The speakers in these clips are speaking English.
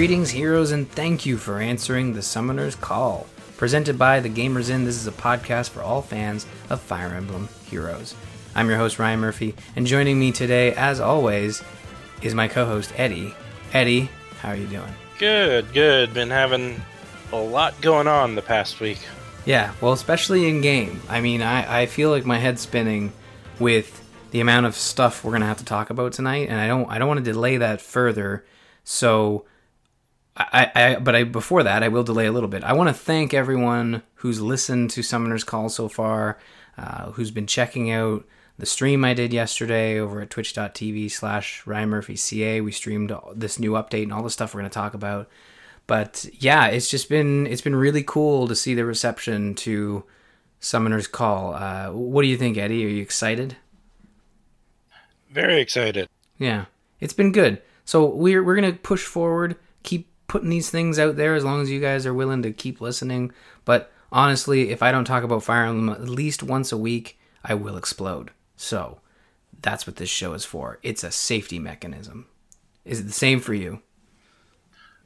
Greetings, heroes, and thank you for answering the Summoner's Call. Presented by The Gamers Inn, this is a podcast for all fans of Fire Emblem Heroes. I'm your host, Ryan Murphy, and joining me today, as always, is my co host, Eddie. Eddie, how are you doing? Good, good. Been having a lot going on the past week. Yeah, well, especially in game. I mean, I, I feel like my head's spinning with the amount of stuff we're gonna have to talk about tonight, and I don't I don't want to delay that further. So, I, I but I before that I will delay a little bit. I want to thank everyone who's listened to Summoner's Call so far, uh, who's been checking out the stream I did yesterday over at twitch.tv slash Ryan Murphy CA. We streamed this new update and all the stuff we're going to talk about. But yeah, it's just been it's been really cool to see the reception to Summoner's Call. Uh, what do you think, Eddie? Are you excited? Very excited. Yeah, it's been good. So we're we're gonna push forward, keep putting these things out there as long as you guys are willing to keep listening. But honestly, if I don't talk about Fire Emblem at least once a week, I will explode. So that's what this show is for. It's a safety mechanism. Is it the same for you?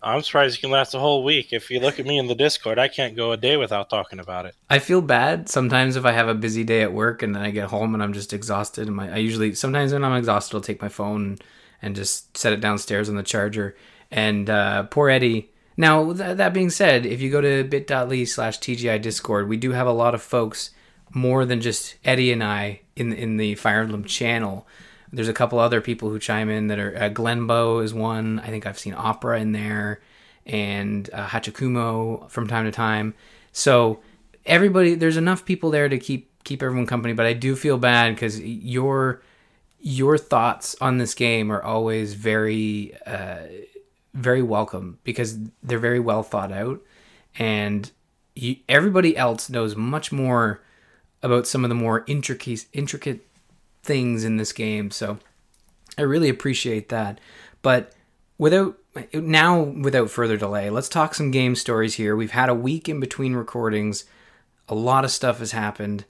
I'm surprised you can last a whole week. If you look at me in the Discord, I can't go a day without talking about it. I feel bad sometimes if I have a busy day at work and then I get home and I'm just exhausted. And my, I usually sometimes when I'm exhausted, I'll take my phone and just set it downstairs on the charger. And uh, poor Eddie. Now th- that being said, if you go to bit.ly slash TGI Discord, we do have a lot of folks more than just Eddie and I in in the Fire Emblem channel. There's a couple other people who chime in that are uh, Glenbow is one. I think I've seen Opera in there, and uh, Hachakumo from time to time. So everybody, there's enough people there to keep keep everyone company. But I do feel bad because your your thoughts on this game are always very uh, very welcome because they're very well thought out, and you, everybody else knows much more about some of the more intricate intricate things in this game. So I really appreciate that. But without now without further delay, let's talk some game stories here. We've had a week in between recordings. A lot of stuff has happened.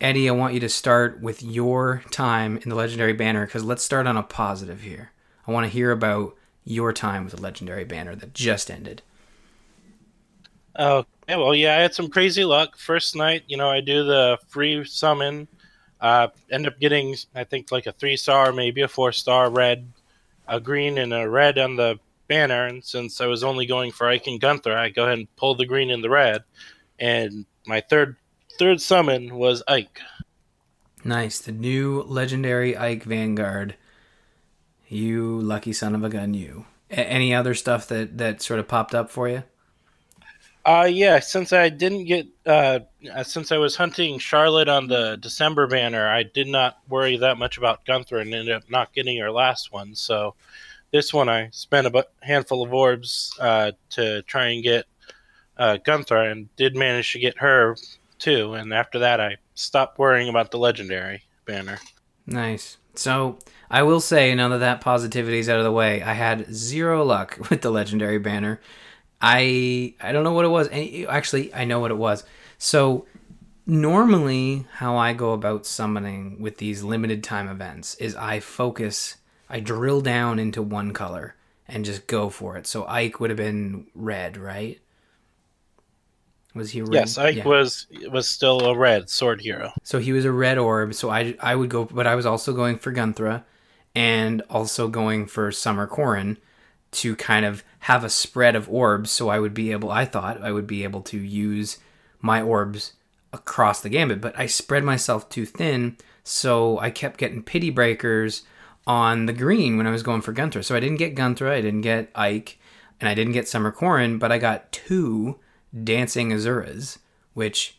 Eddie, I want you to start with your time in the legendary banner cuz let's start on a positive here. I want to hear about your time with the legendary banner that just ended. Okay, well, yeah, I had some crazy luck. First night, you know, I do the free summon uh, end up getting, I think, like a three star, maybe a four star red, a green, and a red on the banner. And since I was only going for Ike and Gunther, I go ahead and pull the green and the red. And my third third summon was Ike. Nice, the new legendary Ike Vanguard. You lucky son of a gun, you. A- any other stuff that that sort of popped up for you? Uh yeah, since I didn't get uh since I was hunting Charlotte on the December banner, I did not worry that much about Gunther and ended up not getting her last one. So this one I spent a handful of orbs uh, to try and get uh, Gunther and did manage to get her too. And after that, I stopped worrying about the legendary banner. Nice. So I will say now that that positivity is out of the way, I had zero luck with the legendary banner. I I don't know what it was. Actually, I know what it was. So normally how I go about summoning with these limited time events is I focus, I drill down into one color and just go for it. So Ike would have been red, right? Was he red? Yes, Ike yeah. was was still a red sword hero. So he was a red orb. So I I would go, but I was also going for Gunnthra, and also going for Summer Corrin to kind of have a spread of orbs. So I would be able I thought I would be able to use my orbs across the gambit but I spread myself too thin. So I kept getting pity breakers on the green when I was going for Gunter so I didn't get Gunter I didn't get Ike and I didn't get Summer Corrin but I got two dancing Azuras which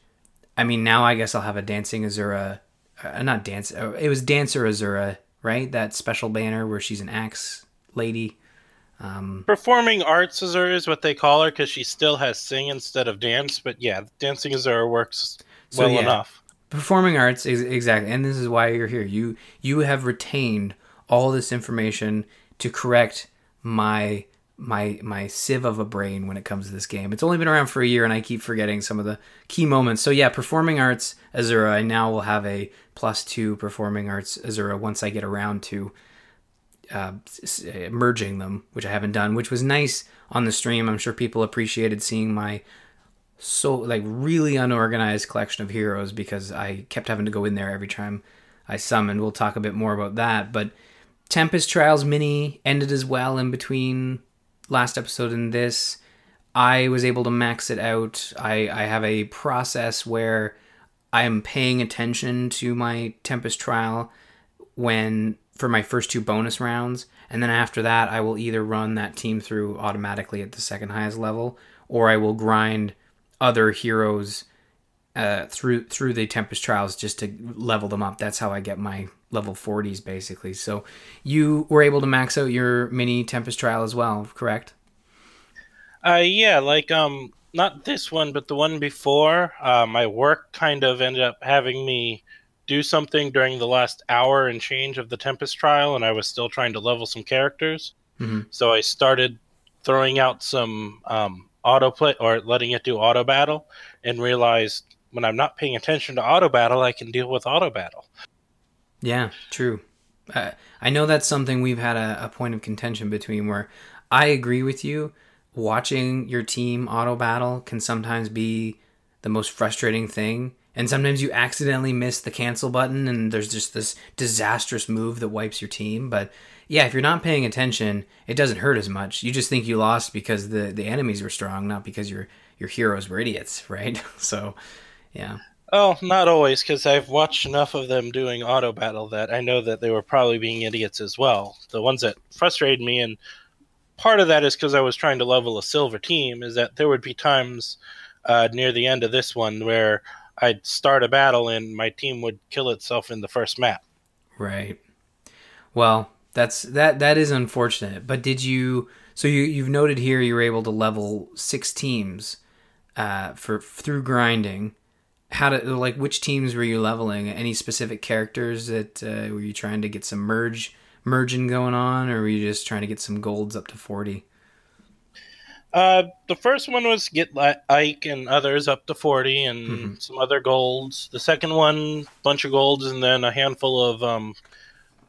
I mean now I guess I'll have a dancing Azura uh, not dance uh, it was dancer Azura right that special banner where she's an axe lady um, Performing arts Azura is what they call her because she still has sing instead of dance. But yeah, dancing is Azura works so well yeah, enough. Performing arts is exactly, and this is why you're here. You you have retained all this information to correct my my my sieve of a brain when it comes to this game. It's only been around for a year, and I keep forgetting some of the key moments. So yeah, performing arts Azura. I now will have a plus two performing arts Azura once I get around to uh, merging them, which I haven't done, which was nice on the stream. I'm sure people appreciated seeing my so like really unorganized collection of heroes because I kept having to go in there every time I summoned. We'll talk a bit more about that, but Tempest Trials Mini ended as well in between last episode and this. I was able to max it out. I, I have a process where I am paying attention to my Tempest Trial when for my first two bonus rounds, and then after that, I will either run that team through automatically at the second highest level, or I will grind other heroes uh, through through the Tempest Trials just to level them up. That's how I get my level 40s basically. So you were able to max out your mini Tempest Trial as well, correct? Uh, yeah, like um, not this one, but the one before. Uh, my work kind of ended up having me do something during the last hour and change of the Tempest trial, and I was still trying to level some characters. Mm-hmm. So I started throwing out some um, auto play or letting it do auto battle, and realized when I'm not paying attention to auto battle, I can deal with auto battle. Yeah, true. Uh, I know that's something we've had a, a point of contention between where I agree with you. Watching your team auto battle can sometimes be the most frustrating thing. And sometimes you accidentally miss the cancel button and there's just this disastrous move that wipes your team. But yeah if you're not paying attention it doesn't hurt as much. You just think you lost because the the enemies were strong not because your your heroes were idiots right? So yeah oh not always because i've watched enough of them doing auto battle that i know that they were probably being idiots as well the ones that frustrated me and part of that is because i was trying to level a silver team is that there would be times uh, near the end of this one where I'd start a battle and my team would kill itself in the first map. Right. Well, that's that that is unfortunate. But did you so you you've noted here you were able to level 6 teams uh for through grinding. How to like which teams were you leveling? Any specific characters that uh, were you trying to get some merge merging going on or were you just trying to get some golds up to 40? Uh, the first one was get Ike and others up to 40 and mm-hmm. some other golds. The second one, bunch of golds and then a handful of um,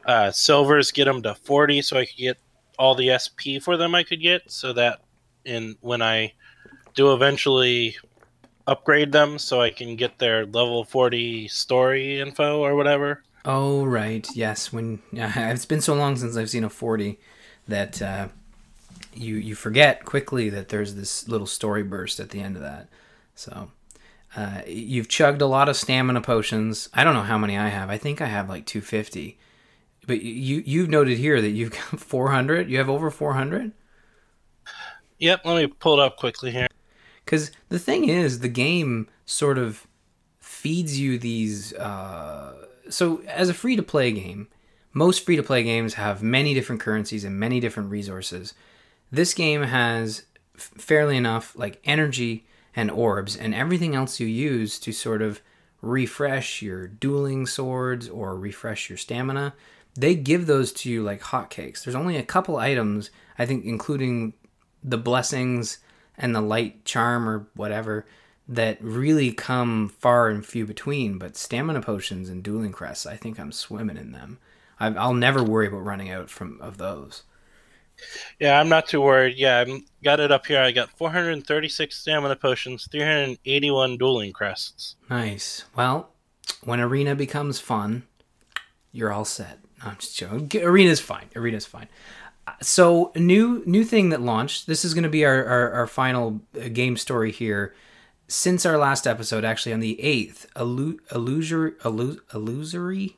uh, silvers get them to 40 so I could get all the SP for them I could get so that in when I do eventually upgrade them so I can get their level 40 story info or whatever. Oh, right. Yes. When uh, It's been so long since I've seen a 40 that... Uh you you forget quickly that there's this little story burst at the end of that. So uh, you've chugged a lot of stamina potions. I don't know how many I have. I think I have like 250. But you you've noted here that you've got 400. You have over 400. Yep. Let me pull it up quickly here. Because the thing is, the game sort of feeds you these. Uh, so as a free to play game, most free to play games have many different currencies and many different resources this game has fairly enough like energy and orbs and everything else you use to sort of refresh your dueling swords or refresh your stamina. They give those to you like hotcakes. There's only a couple items, I think, including the blessings and the light charm or whatever, that really come far and few between. But stamina potions and dueling crests, I think I'm swimming in them. i will never worry about running out from of those. Yeah, I'm not too worried. Yeah, I got it up here. I got 436 stamina potions, 381 dueling crests. Nice. Well, when arena becomes fun, you're all set. I'm just joking. Arena's fine. Arena's fine. So new new thing that launched. This is going to be our, our, our final uh, game story here. Since our last episode, actually on the eighth, illusory, illusory,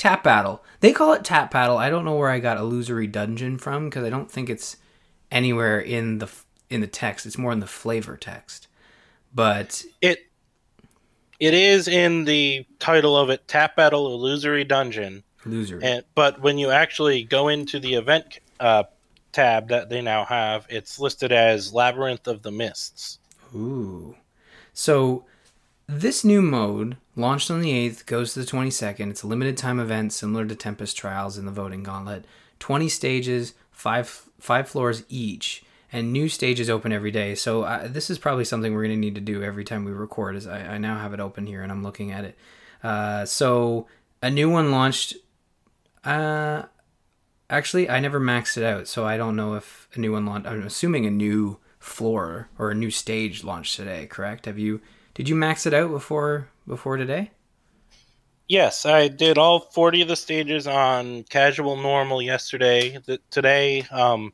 Tap Battle. They call it Tap Battle. I don't know where I got Illusory Dungeon from because I don't think it's anywhere in the in the text. It's more in the flavor text. But it it is in the title of it Tap Battle Illusory Dungeon. Illusory. And, but when you actually go into the event uh, tab that they now have, it's listed as Labyrinth of the Mists. Ooh. So this new mode, launched on the 8th, goes to the 22nd. It's a limited time event similar to Tempest Trials in the Voting Gauntlet. 20 stages, 5 five floors each, and new stages open every day. So uh, this is probably something we're going to need to do every time we record. Is I, I, now have it open here and I'm looking at it. Uh, so a new one launched. Uh, actually I never maxed it out, so I don't know if a new one launched. I'm assuming a new floor or a new stage launched today. Correct? Have you? Did you max it out before before today? Yes, I did all 40 of the stages on casual normal yesterday. The, today, um,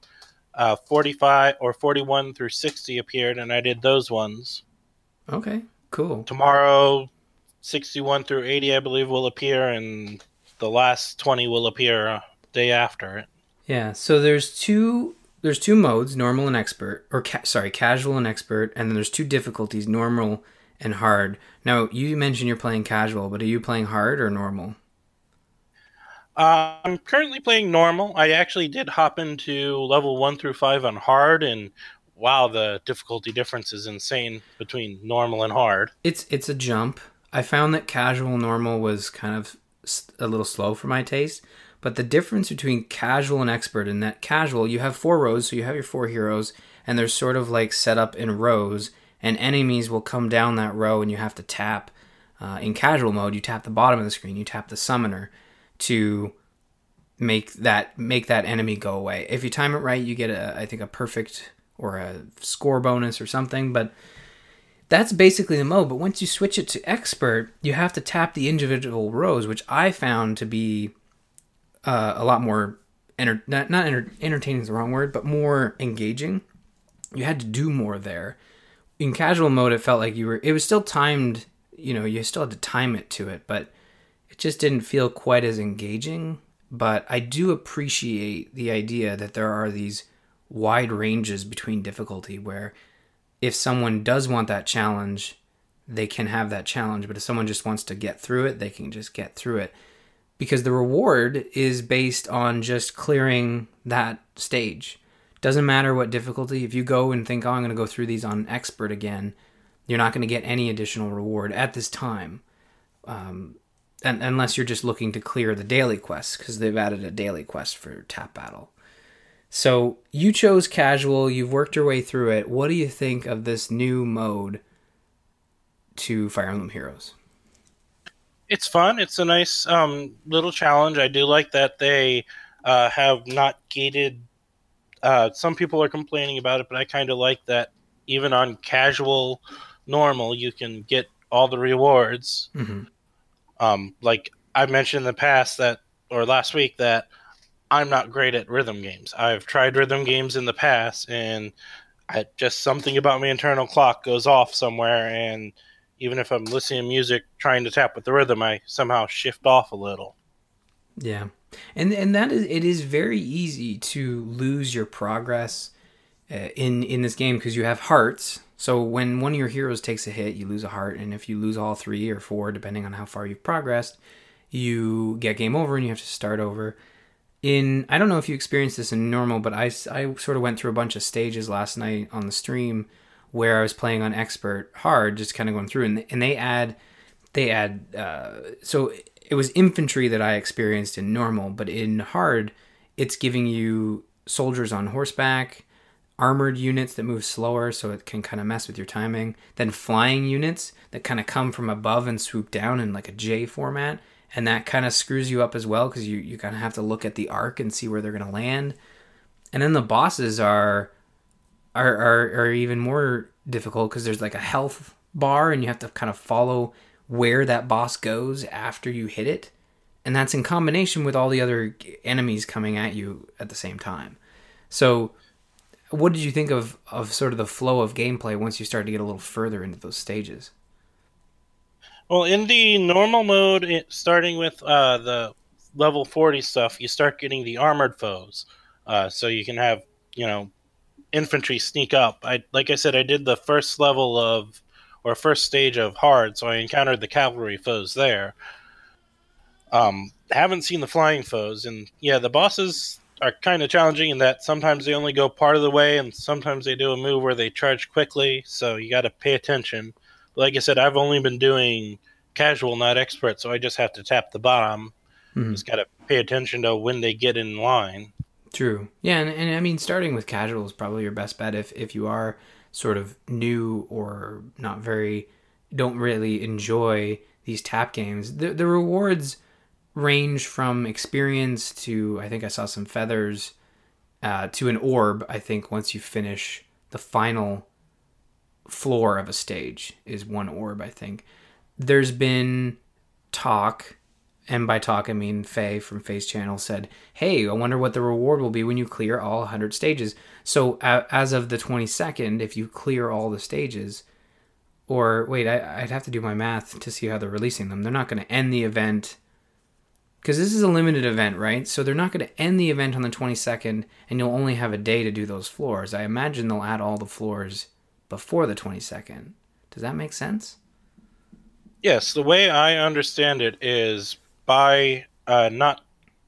uh, 45 or 41 through 60 appeared, and I did those ones. Okay, cool. Tomorrow, 61 through 80, I believe, will appear, and the last 20 will appear day after it. Yeah, so there's two there's two modes, normal and expert, or ca- sorry, casual and expert, and then there's two difficulties, normal and hard. Now, you mentioned you're playing casual, but are you playing hard or normal? Uh, I'm currently playing normal. I actually did hop into level one through five on hard, and wow, the difficulty difference is insane between normal and hard. It's it's a jump. I found that casual normal was kind of a little slow for my taste, but the difference between casual and expert in that casual, you have four rows, so you have your four heroes, and they're sort of like set up in rows, and enemies will come down that row, and you have to tap. Uh, in casual mode, you tap the bottom of the screen, you tap the summoner to make that make that enemy go away. If you time it right, you get a I think a perfect or a score bonus or something, but that's basically the mode. But once you switch it to expert, you have to tap the individual rows, which I found to be uh, a lot more enter- not, not enter- entertaining is the wrong word, but more engaging. You had to do more there. In casual mode, it felt like you were. It was still timed. You know, you still had to time it to it, but it just didn't feel quite as engaging. But I do appreciate the idea that there are these wide ranges between difficulty where if someone does want that challenge, they can have that challenge. But if someone just wants to get through it, they can just get through it. Because the reward is based on just clearing that stage. Doesn't matter what difficulty. If you go and think, oh, I'm going to go through these on expert again, you're not going to get any additional reward at this time. Um, and, unless you're just looking to clear the daily quests because they've added a daily quest for tap battle. So you chose casual, you've worked your way through it. What do you think of this new mode to Fire Emblem Heroes? It's fun. It's a nice um, little challenge. I do like that they uh, have not gated. Uh, some people are complaining about it, but I kind of like that even on casual, normal, you can get all the rewards. Mm-hmm. Um, like I mentioned in the past that, or last week, that I'm not great at rhythm games. I've tried rhythm games in the past, and I, just something about my internal clock goes off somewhere, and even if I'm listening to music, trying to tap with the rhythm, I somehow shift off a little. Yeah, and and that is it is very easy to lose your progress uh, in in this game because you have hearts so when one of your heroes takes a hit, you lose a heart, and if you lose all three or four, depending on how far you've progressed, you get game over and you have to start over. In I don't know if you experienced this in normal, but I, I sort of went through a bunch of stages last night on the stream where I was playing on expert hard, just kind of going through, and and they add they add uh, so it was infantry that I experienced in normal, but in hard, it's giving you soldiers on horseback armored units that move slower so it can kind of mess with your timing, then flying units that kind of come from above and swoop down in like a J format, and that kind of screws you up as well because you, you kind of have to look at the arc and see where they're going to land. And then the bosses are are are, are even more difficult because there's like a health bar and you have to kind of follow where that boss goes after you hit it. And that's in combination with all the other enemies coming at you at the same time. So what did you think of of sort of the flow of gameplay once you started to get a little further into those stages? Well, in the normal mode, it, starting with uh, the level 40 stuff, you start getting the armored foes. Uh, so you can have, you know, infantry sneak up. I like I said, I did the first level of or first stage of hard, so I encountered the cavalry foes there. Um, haven't seen the flying foes, and yeah, the bosses are kind of challenging in that sometimes they only go part of the way, and sometimes they do a move where they charge quickly. So you got to pay attention. Like I said, I've only been doing casual, not expert, so I just have to tap the bottom. Mm-hmm. Just got to pay attention to when they get in line. True. Yeah, and, and I mean, starting with casual is probably your best bet if if you are sort of new or not very, don't really enjoy these tap games. The the rewards range from experience to I think I saw some feathers uh, to an orb. I think once you finish the final floor of a stage is one orb. I think there's been talk, and by talk I mean Faye from Faye's channel said, "Hey, I wonder what the reward will be when you clear all 100 stages." So uh, as of the 22nd, if you clear all the stages, or wait, I, I'd have to do my math to see how they're releasing them. They're not going to end the event because this is a limited event, right? So they're not going to end the event on the 22nd, and you'll only have a day to do those floors. I imagine they'll add all the floors before the 22nd. Does that make sense? Yes, the way I understand it is by uh, not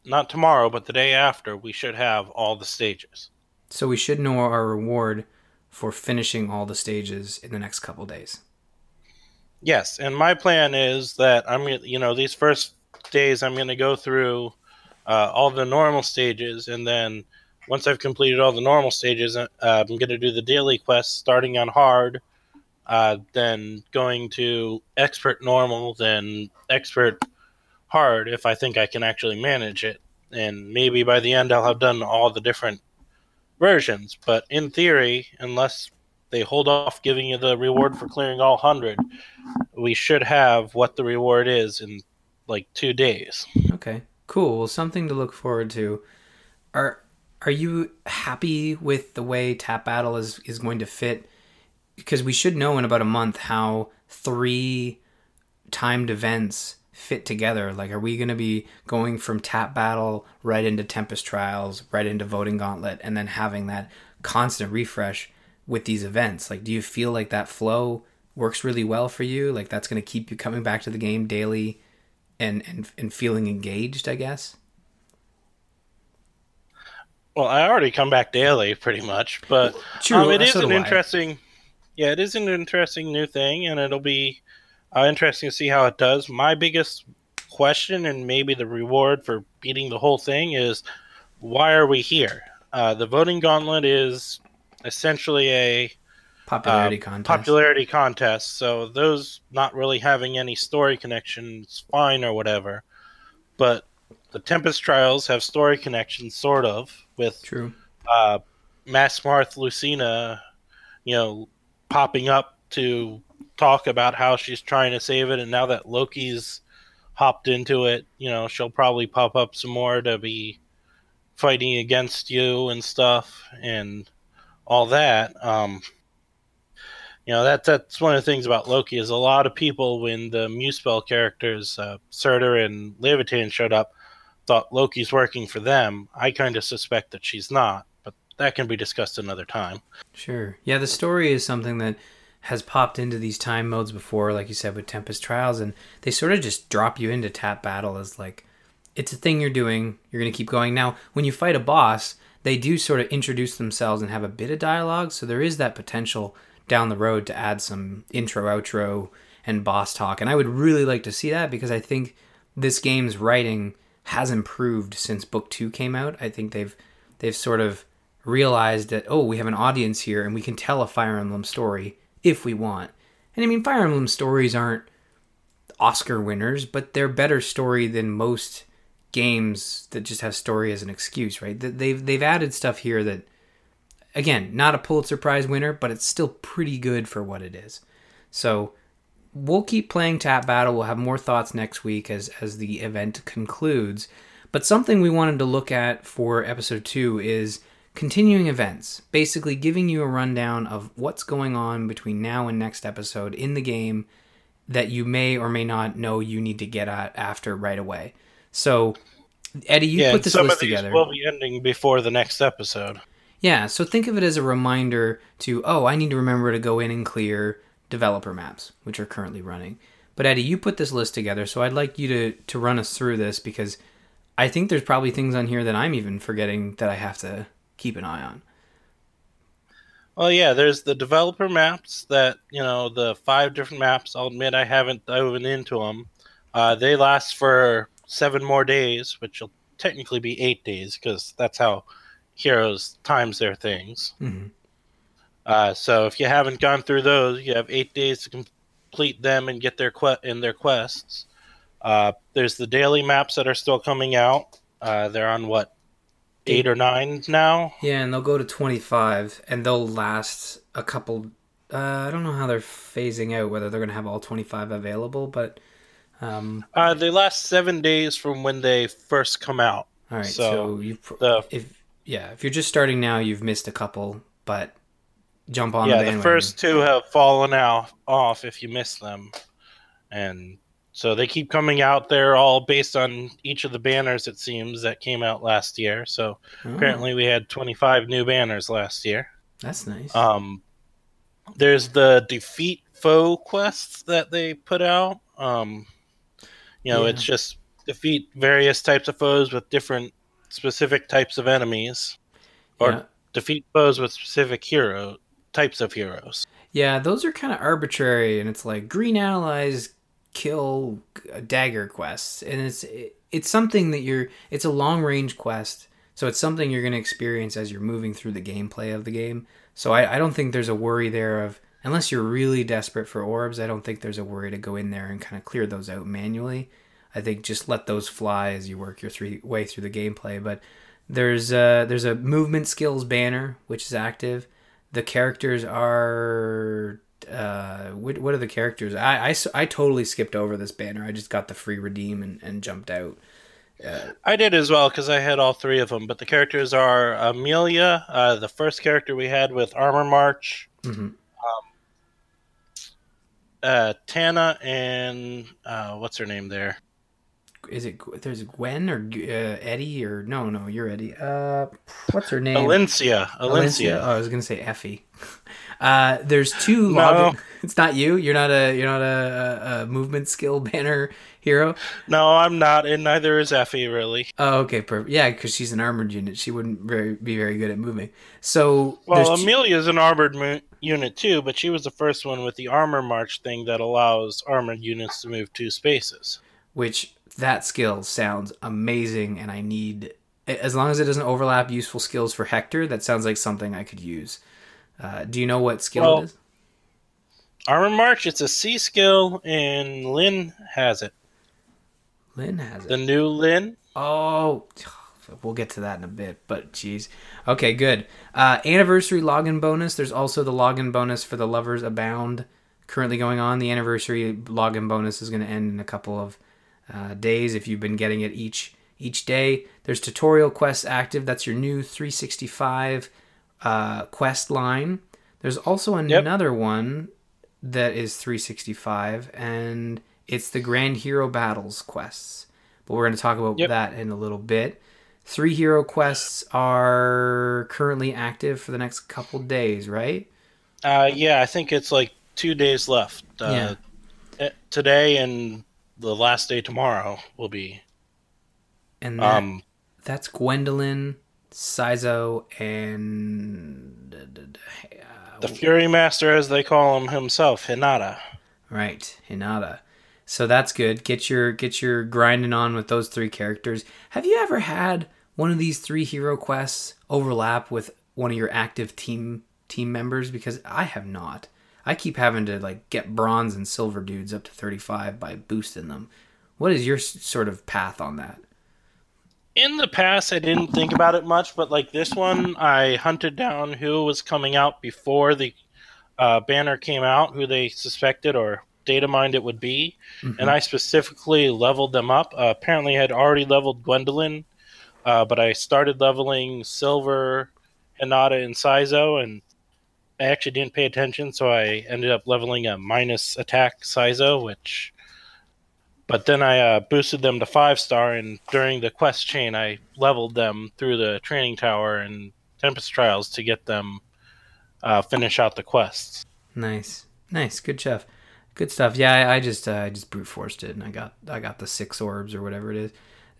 not tomorrow, but the day after, we should have all the stages. So we should know our reward for finishing all the stages in the next couple days. Yes, and my plan is that I'm you know these first days I'm going to go through uh, all the normal stages, and then once I've completed all the normal stages, uh, I'm going to do the daily quests starting on hard, uh, then going to expert normal, then expert hard if I think I can actually manage it. And maybe by the end I'll have done all the different versions. But in theory, unless they hold off giving you the reward for clearing all 100, we should have what the reward is in like two days. Okay, cool. Well, something to look forward to. Are are you happy with the way Tap Battle is is going to fit? Because we should know in about a month how three timed events fit together. Like, are we going to be going from Tap Battle right into Tempest Trials, right into Voting Gauntlet, and then having that constant refresh with these events? Like, do you feel like that flow works really well for you? Like, that's going to keep you coming back to the game daily and and and feeling engaged, I guess. Well, I already come back daily, pretty much, but True, um, it is an interesting. Yeah, it is an interesting new thing, and it'll be uh, interesting to see how it does. My biggest question, and maybe the reward for beating the whole thing, is why are we here? Uh, the voting gauntlet is essentially a popularity uh, contest. Popularity contest. So those not really having any story connections, fine or whatever. But the Tempest Trials have story connections, sort of, with True. Uh, Masked Marth Lucina, you know, popping up to talk about how she's trying to save it, and now that Loki's hopped into it, you know, she'll probably pop up some more to be fighting against you and stuff, and all that. Um, you know that that's one of the things about Loki is a lot of people when the Muspell characters uh, Surtr and Laevatein showed up thought Loki's working for them. I kind of suspect that she's not, but that can be discussed another time. Sure. Yeah, the story is something that has popped into these time modes before, like you said with Tempest Trials, and they sort of just drop you into Tap Battle as like it's a thing you're doing. You're gonna keep going. Now, when you fight a boss, they do sort of introduce themselves and have a bit of dialogue, so there is that potential down the road to add some intro, outro, and boss talk. And I would really like to see that because I think this game's writing has improved since book two came out. I think they've they've sort of realized that oh, we have an audience here and we can tell a Fire Emblem story if we want. And I mean, Fire Emblem stories aren't Oscar winners, but they're better story than most games that just have story as an excuse, right? They've they've added stuff here that again, not a Pulitzer Prize winner, but it's still pretty good for what it is. So we'll keep playing Tap Battle. We'll have more thoughts next week as as the event concludes. But something we wanted to look at for episode two is continuing events, basically giving you a rundown of what's going on between now and next episode in the game that you may or may not know you need to get at after right away. So, Eddie, you yeah, put this list together. Will be ending before the next episode. Yeah, so think of it as a reminder to, oh, I need to remember to go in and clear developer maps, which are currently running. But Eddie, you put this list together, so I'd like you to, to run us through this because I think there's probably things on here that I'm even forgetting that I have to keep an eye on. Well, yeah, there's the developer maps that, you know, the five different maps. I'll admit I haven't dove into them. Uh, they last for seven more days, which will technically be eight days because that's how heroes times their things. Mm-hmm. Uh, so if you haven't gone through those, you have eight days to complete them and get their que- in their quests. Uh, there's the daily maps that are still coming out. Uh, they're on what eight or nine now. Yeah, and they'll go to 25 and they'll last a couple uh, I don't know how they're phasing out whether they're going to have all 25 available, but um Uh, they last seven days from when they first come out. all right, So, so, you pr- The if yeah, if you're just starting now, you've missed a couple, but jump on yeah, the the first two have fallen out off if you miss them, and so they keep coming out. They're all based on each of the banners. It seems that came out last year. So Oh, apparently we had 25 new banners last year. that's nice. Um, there's the defeat foe quests that they put out. Um, you know, Yeah. it's just defeat various types of foes with different specific types of enemies, or yeah. defeat foes with specific hero types of heroes. Yeah, those are kind of arbitrary, and it's like green allies kill dagger quests, and it's it's something that you're. It's a long range quest, so it's something you're going to experience as you're moving through the gameplay of the game. So I, I don't think there's a worry there of unless you're really desperate for orbs. I don't think there's a worry to go in there and kind of clear those out manually. I think just let those fly as you work your three way through the gameplay. But there's a, there's a movement skills banner which is active. The characters are uh, what, what are the characters? I, I, I totally skipped over this banner. I just got the free redeem and, and jumped out. I did as well because I had all three of them. But the characters are Amelia, uh, the first character we had with Armor March, Mhm. uh, Tana, and uh, what's her name there? Is it there's Gwen or uh, Eddie or no no you're Eddie. Uh, what's her name? Alencia. Alencia. Oh, I was gonna say Effie. Uh, there's two. No. login- It's not you. You're not a. You're not a, a, movement skill banner hero. No, I'm not, and neither is Effie really. Oh, okay, perfect. Yeah, because she's an armored unit. She wouldn't very, be very good at moving. So Well, two- Amelia's an armored mu- unit too, but she was the first one with the armor march thing that allows armored units to move two spaces. Which that skill sounds amazing, and I need as long as it doesn't overlap useful skills for Hector. That sounds like something I could use. Uh, do you know what skill Well, it is? Armor march, it's a C skill, and Lyn has it. Lyn has it. The new Lyn. Oh, we'll get to that in a bit, but geez. Okay, good. Uh, anniversary login bonus. There's also the login bonus for the Lovers Abound currently going on. The anniversary login bonus is going to end in a couple of uh, days if you've been getting it each each day. There's tutorial quests active. That's your new 365 uh, quest line. There's also another one that is 365, and it's the Grand Hero Battles quests. But we're going to talk about Yep. that in a little bit. Three hero quests are currently active for the next couple days, right? Uh, yeah, I think it's like two days left. Uh, eh, Today and the last day tomorrow will be. And that, Um, that's Gwendolyn, Saizo, and uh, the Fury Master, as they call him himself, Hinata. Right, Hinata. So that's good. Get your get your grinding on with those three characters. Have you ever had one of these three hero quests overlap with one of your active team team members? Because I have not. I keep having to like get bronze and silver dudes up to 35 by boosting them. What is your sort of path on that? In the past, I didn't think about it much, but like this one, I hunted down who was coming out before the uh, banner came out, who they suspected or data mined it would be, and I specifically leveled them up. Uh, apparently, I had already leveled Gwendolyn, uh, but I started leveling Silver, Hinata, and Saizo, and I actually didn't pay attention, so I ended up leveling a minus attack Saizo, which. But then I uh, boosted them to five star, and during the quest chain, I leveled them through the training tower and Tempest Trials to get them uh, finish out the quests. Nice, nice, good stuff, good stuff. Yeah, I, I just uh, I just brute forced it, and I got I got the six orbs or whatever it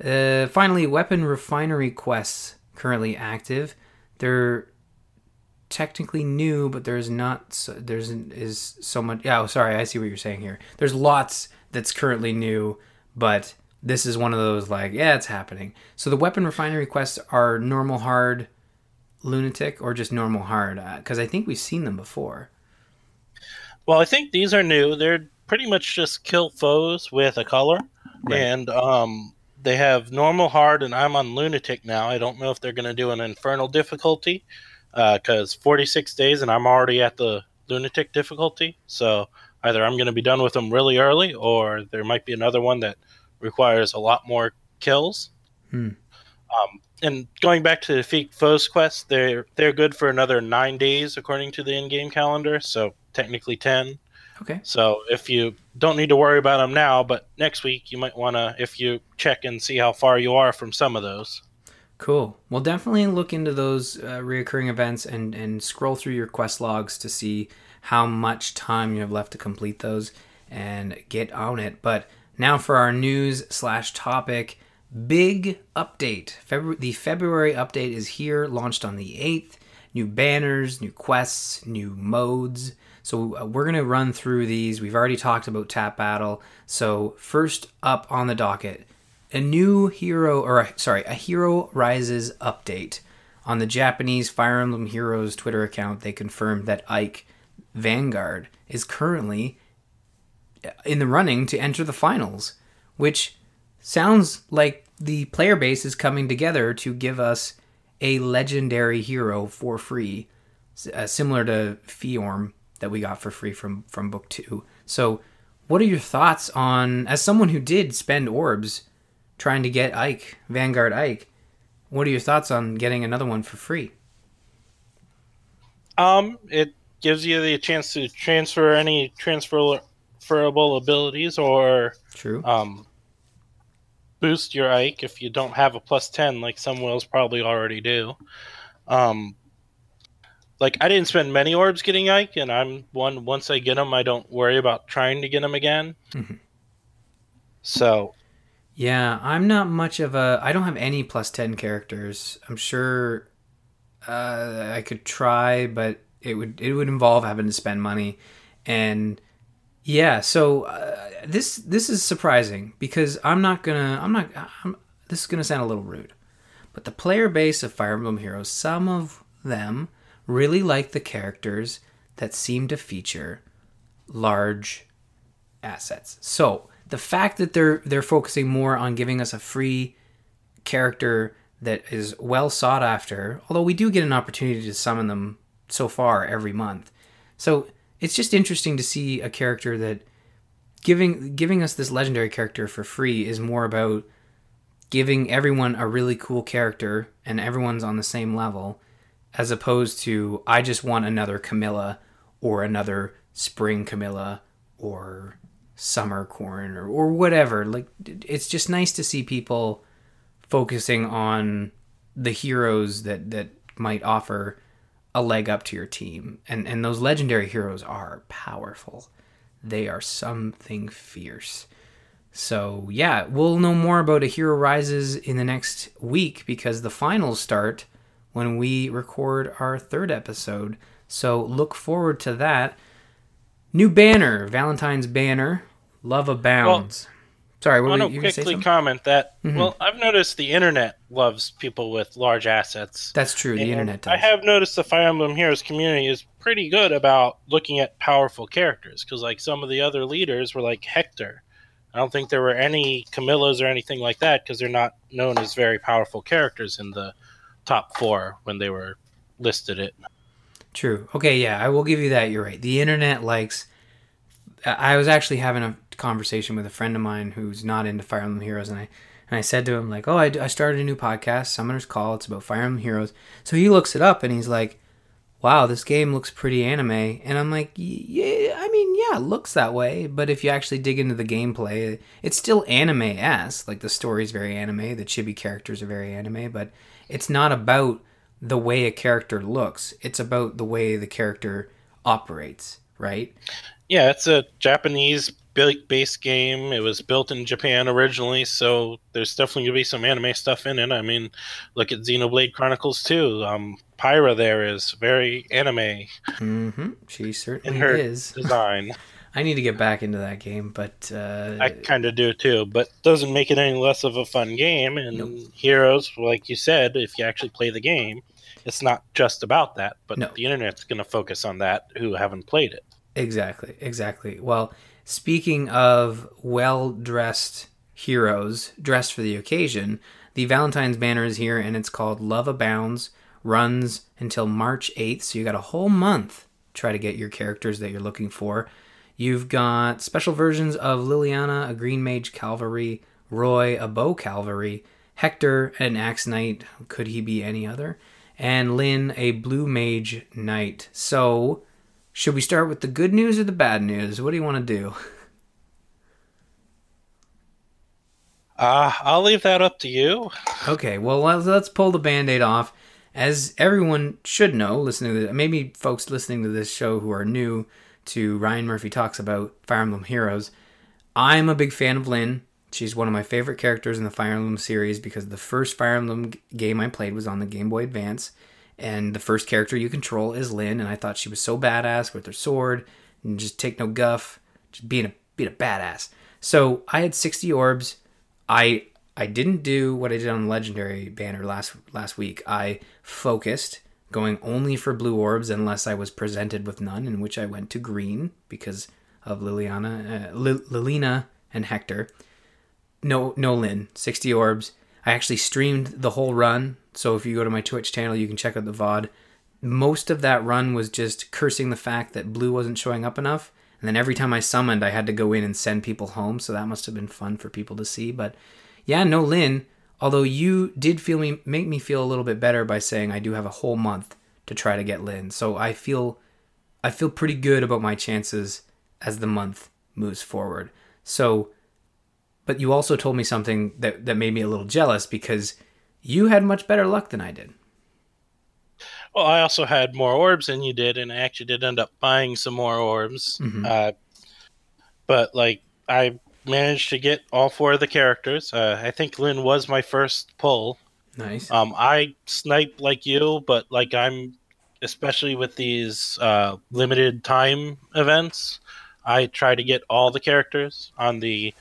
is. Uh, finally, weapon refinery quests currently active. They're technically new, but there's not so, there's is so much. Yeah, oh, sorry, I see what you're saying here. There's lots that's currently new, but this is one of those like yeah, it's happening. So the weapon refinery quests are normal hard, lunatic, or just normal hard because I think we've seen them before. Well, I think these are new. They're pretty much just kill foes with a color, Right. and um, they have normal, hard, and I'm on lunatic now. I don't know if they're going to do an infernal difficulty because 46 days and I'm already at the lunatic difficulty. So either I'm going to be done with them really early, or there might be another one that requires a lot more kills. Hmm. Um, and going back to the defeat foes quest, they're they're good for another nine days according to the in-game calendar. So technically ten. Okay. So if you don't need to worry about them now, but next week you might want to, if you check and see how far you are from some of those. Cool. Well, definitely look into those uh, reoccurring events and and scroll through your quest logs to see how much time you have left to complete those and get on it. But now for our news slash topic, big update. February, the February update is here, launched on the eighth. New banners, new quests, new modes. So uh, we're gonna run through these. We've already talked about Tap Battle. So first up on the docket, a new hero or sorry a hero rises update. On the japanese fire emblem heroes twitter account they confirmed that ike vanguard is currently in the running to enter the finals which sounds like the player base is coming together to give us a legendary hero for free uh, similar to Fjorm that we got for free from from book two. So what are your thoughts on as someone who did spend orbs trying to get Ike, Vanguard Ike. What are your thoughts on getting another one for free? Um, it gives you the chance to transfer any transferable abilities or True. um, boost your Ike if you don't have a plus 10 like some wills probably already do. Um, like I didn't spend many orbs getting Ike, and I'm one. Once I get them, I don't worry about trying to get them again. Mhm. So Yeah, I'm not much of a. I don't have any plus 10 characters. I'm sure uh, I could try, but it would it would involve having to spend money, and yeah. So uh, this this is surprising because I'm not gonna. I'm not. I'm, this is gonna sound a little rude, but the player base of Fire Emblem Heroes, some of them really like the characters that seem to feature large assets. So the fact that they're they're focusing more on giving us a free character that is well sought after, although we do get an opportunity to summon them so far every month. So it's just interesting to see a character that giving giving us this legendary character for free is more about giving everyone a really cool character and everyone's on the same level as opposed to I just want another Camilla or another spring Camilla or summer Corrin or, or whatever. Like it's just nice to see people focusing on the heroes that that might offer a leg up to your team. And and those legendary heroes are powerful. They are something fierce. So yeah, we'll know more about a Hero Rises in the next week because the finals start when we record our third episode. So look forward to that. New banner, Valentine's banner, Love Abounds. Sorry, I want to quickly comment that Mhm. well, I've noticed the internet loves people with large assets. That's true. The internet does. I have noticed the Fire Emblem Heroes community is pretty good about looking at powerful characters because, like, some of the other leaders were like Hector. I don't think there were any Camillas or anything like that because they're not known as very powerful characters in the top four when they were listed it. True. Okay, yeah, I will give you that. You're right. The internet likes. I was actually having a conversation with a friend of mine who's not into Fire Emblem Heroes, and I and I said to him like, "Oh, I, I started a new podcast, Summoner's Call. It's about Fire Emblem Heroes." So he looks it up and he's like, "Wow, this game looks pretty anime." And I'm like, "Yeah, I mean, yeah, it looks that way, but if you actually dig into the gameplay, it's still anime esque. Like the story's very anime, the chibi characters are very anime, but it's not about the way a character looks. It's about the way the character operates, right? Yeah, it's a Japanese ba- base game. It was built in Japan originally, so there's definitely gonna be some anime stuff in it. I mean, look at Xenoblade Chronicles 2. Um, Pyra there is very anime Mm-hmm. She in certainly her is. design. I need to get back into that game, but uh, I kind of do too, but doesn't make it any less of a fun game. And Nope. Heroes, like you said, if you actually play the game, it's not just about that, but No. the internet's going to focus on that who haven't played it. Exactly, exactly. Well, speaking of well dressed heroes dressed for the occasion, the Valentine's banner is here and it's called Love Abounds, runs until March 8th. So you got a whole month to try to get your characters that you're looking for. You've got special versions of Liliana, a Green Mage Cavalry, Roy, a Bow Cavalry, Hector, an Axe Knight, could he be any other? And Lyn, a Blue Mage Knight. So, should we start with the good news or the bad news? What do you want to do? Uh, I'll leave that up to you. Okay, well, let's, let's pull the band aid off. As everyone should know, listening to this, maybe folks listening to this show who are new to Ryan Murphy Talks about Fire Emblem Heroes, I'm a big fan of Lyn. She's one of my favorite characters in the Fire Emblem series because the first Fire Emblem game I played was on the Game Boy Advance, and the first character you control is Lyn, and I thought she was so badass with her sword and just take no guff, just being a being a badass. So I had 60 orbs. I I didn't do what I did on Legendary Banner last last week. I focused, going only for blue orbs unless I was presented with none, in which I went to green because of Liliana, uh, Lilina and Hector no no Lyn, 60 orbs. I actually streamed the whole run, so if you go to my Twitch channel, you can check out the VOD. Most of that run was just cursing the fact that blue wasn't showing up enough. And then every time I summoned, I had to go in and send people home, so that must have been fun for people to see. But yeah, no Lyn, although you did feel me make me feel a little bit better by saying I do have a whole month to try to get Lyn. So I feel I feel pretty good about my chances as the month moves forward. So but you also told me something that, that made me a little jealous because you had much better luck than I did. Well, I also had more orbs than you did, and I actually did end up buying some more orbs. Mm-hmm. Uh, but like, I managed to get all four of the characters. Uh, I think Lyn was my first pull. Nice. Um, I snipe like you, but like I'm, especially with these uh, limited time events, I try to get all the characters on the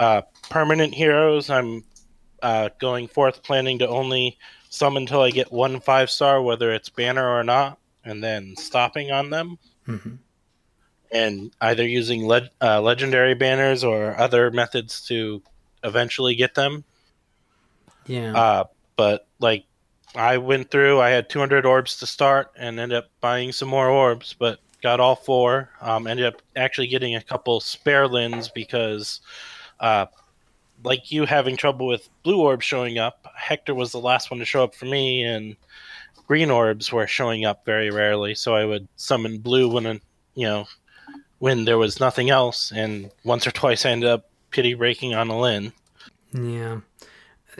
uh, permanent heroes, I'm uh, going forth planning to only summon until I get one five star, whether it's banner or not, and then stopping on them. Mm-hmm. And either using le- uh, legendary banners or other methods to eventually get them. Yeah. Uh, but like I went through, I had 200 orbs to start and ended up buying some more orbs, but got all four. Um, ended up actually getting a couple spare Lyns because uh, like you having trouble with blue orbs showing up, Hector was the last one to show up for me, and green orbs were showing up very rarely. So I would summon blue when you know when there was nothing else, and once or twice I ended up pity breaking on a Lyn. Yeah,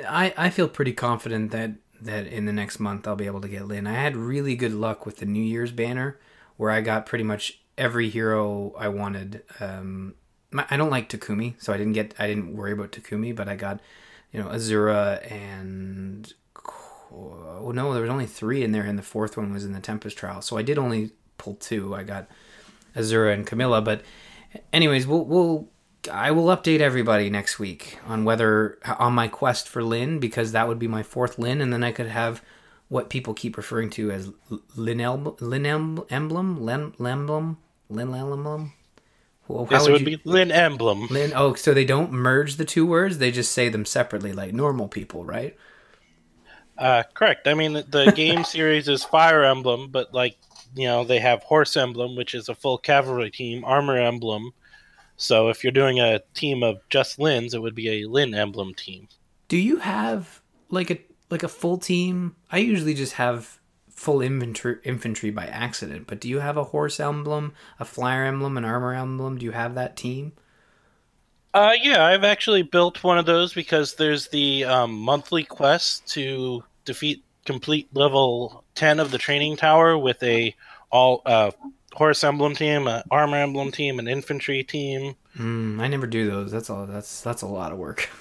I I feel pretty confident that that in the next month I'll be able to get Lyn. I had really good luck with the New Year's banner, where I got pretty much every hero I wanted. Um, I don't like Takumi, so I didn't get I didn't worry about Takumi, but I got you know Azura and oh no, there was only three in there, and the fourth one was in the Tempest trial. So I did only pull two. I got Azura and Camilla, but anyways, we'll we'll I will update everybody next week on whether on my quest for Lyn because that would be my fourth Lyn, and then I could have what people keep referring to as Lyn, emblem, Lyn emblem, Lyn emblem, Lyn emblem. Well, this would, would you... be Lyn Emblem. Lyn. Oh, so they don't merge the two words; they just say them separately, like normal people, right? Uh, correct. I mean, the game series is Fire Emblem, but like you know, they have Horse Emblem, which is a full cavalry team, Armor Emblem. So if you're doing a team of just Lyns, it would be a Lyn Emblem team. Do you have like a like a full team? I usually just have full infantry infantry by accident. But do you have a horse emblem, a flyer emblem, an armor emblem? Do you have that team? Uh, yeah, I've actually built one of those because there's the um, monthly quest to defeat complete level ten of the training tower with a all uh, horse emblem team, an armor emblem team, an infantry team. Mm, I never do those. That's all. That's that's a lot of work.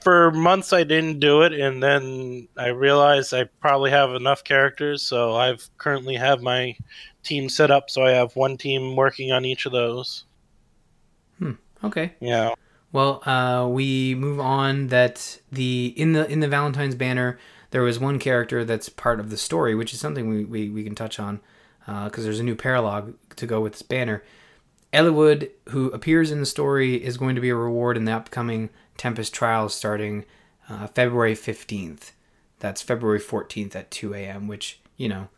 for months I didn't do it, and then I realized I probably have enough characters, so I've currently have my team set up. So I have one team working on each of those. Hmm. Okay. Yeah. Well, uh, we move on. That the in the in the Valentine's banner, there was one character that's part of the story, which is something we we, we can touch on because uh, there's a new paralogue to go with this banner. Eliwood, who appears in the story, is going to be a reward in the upcoming Tempest Trials starting uh, February 15th. That's February 14th at 2 a.m., which, you know,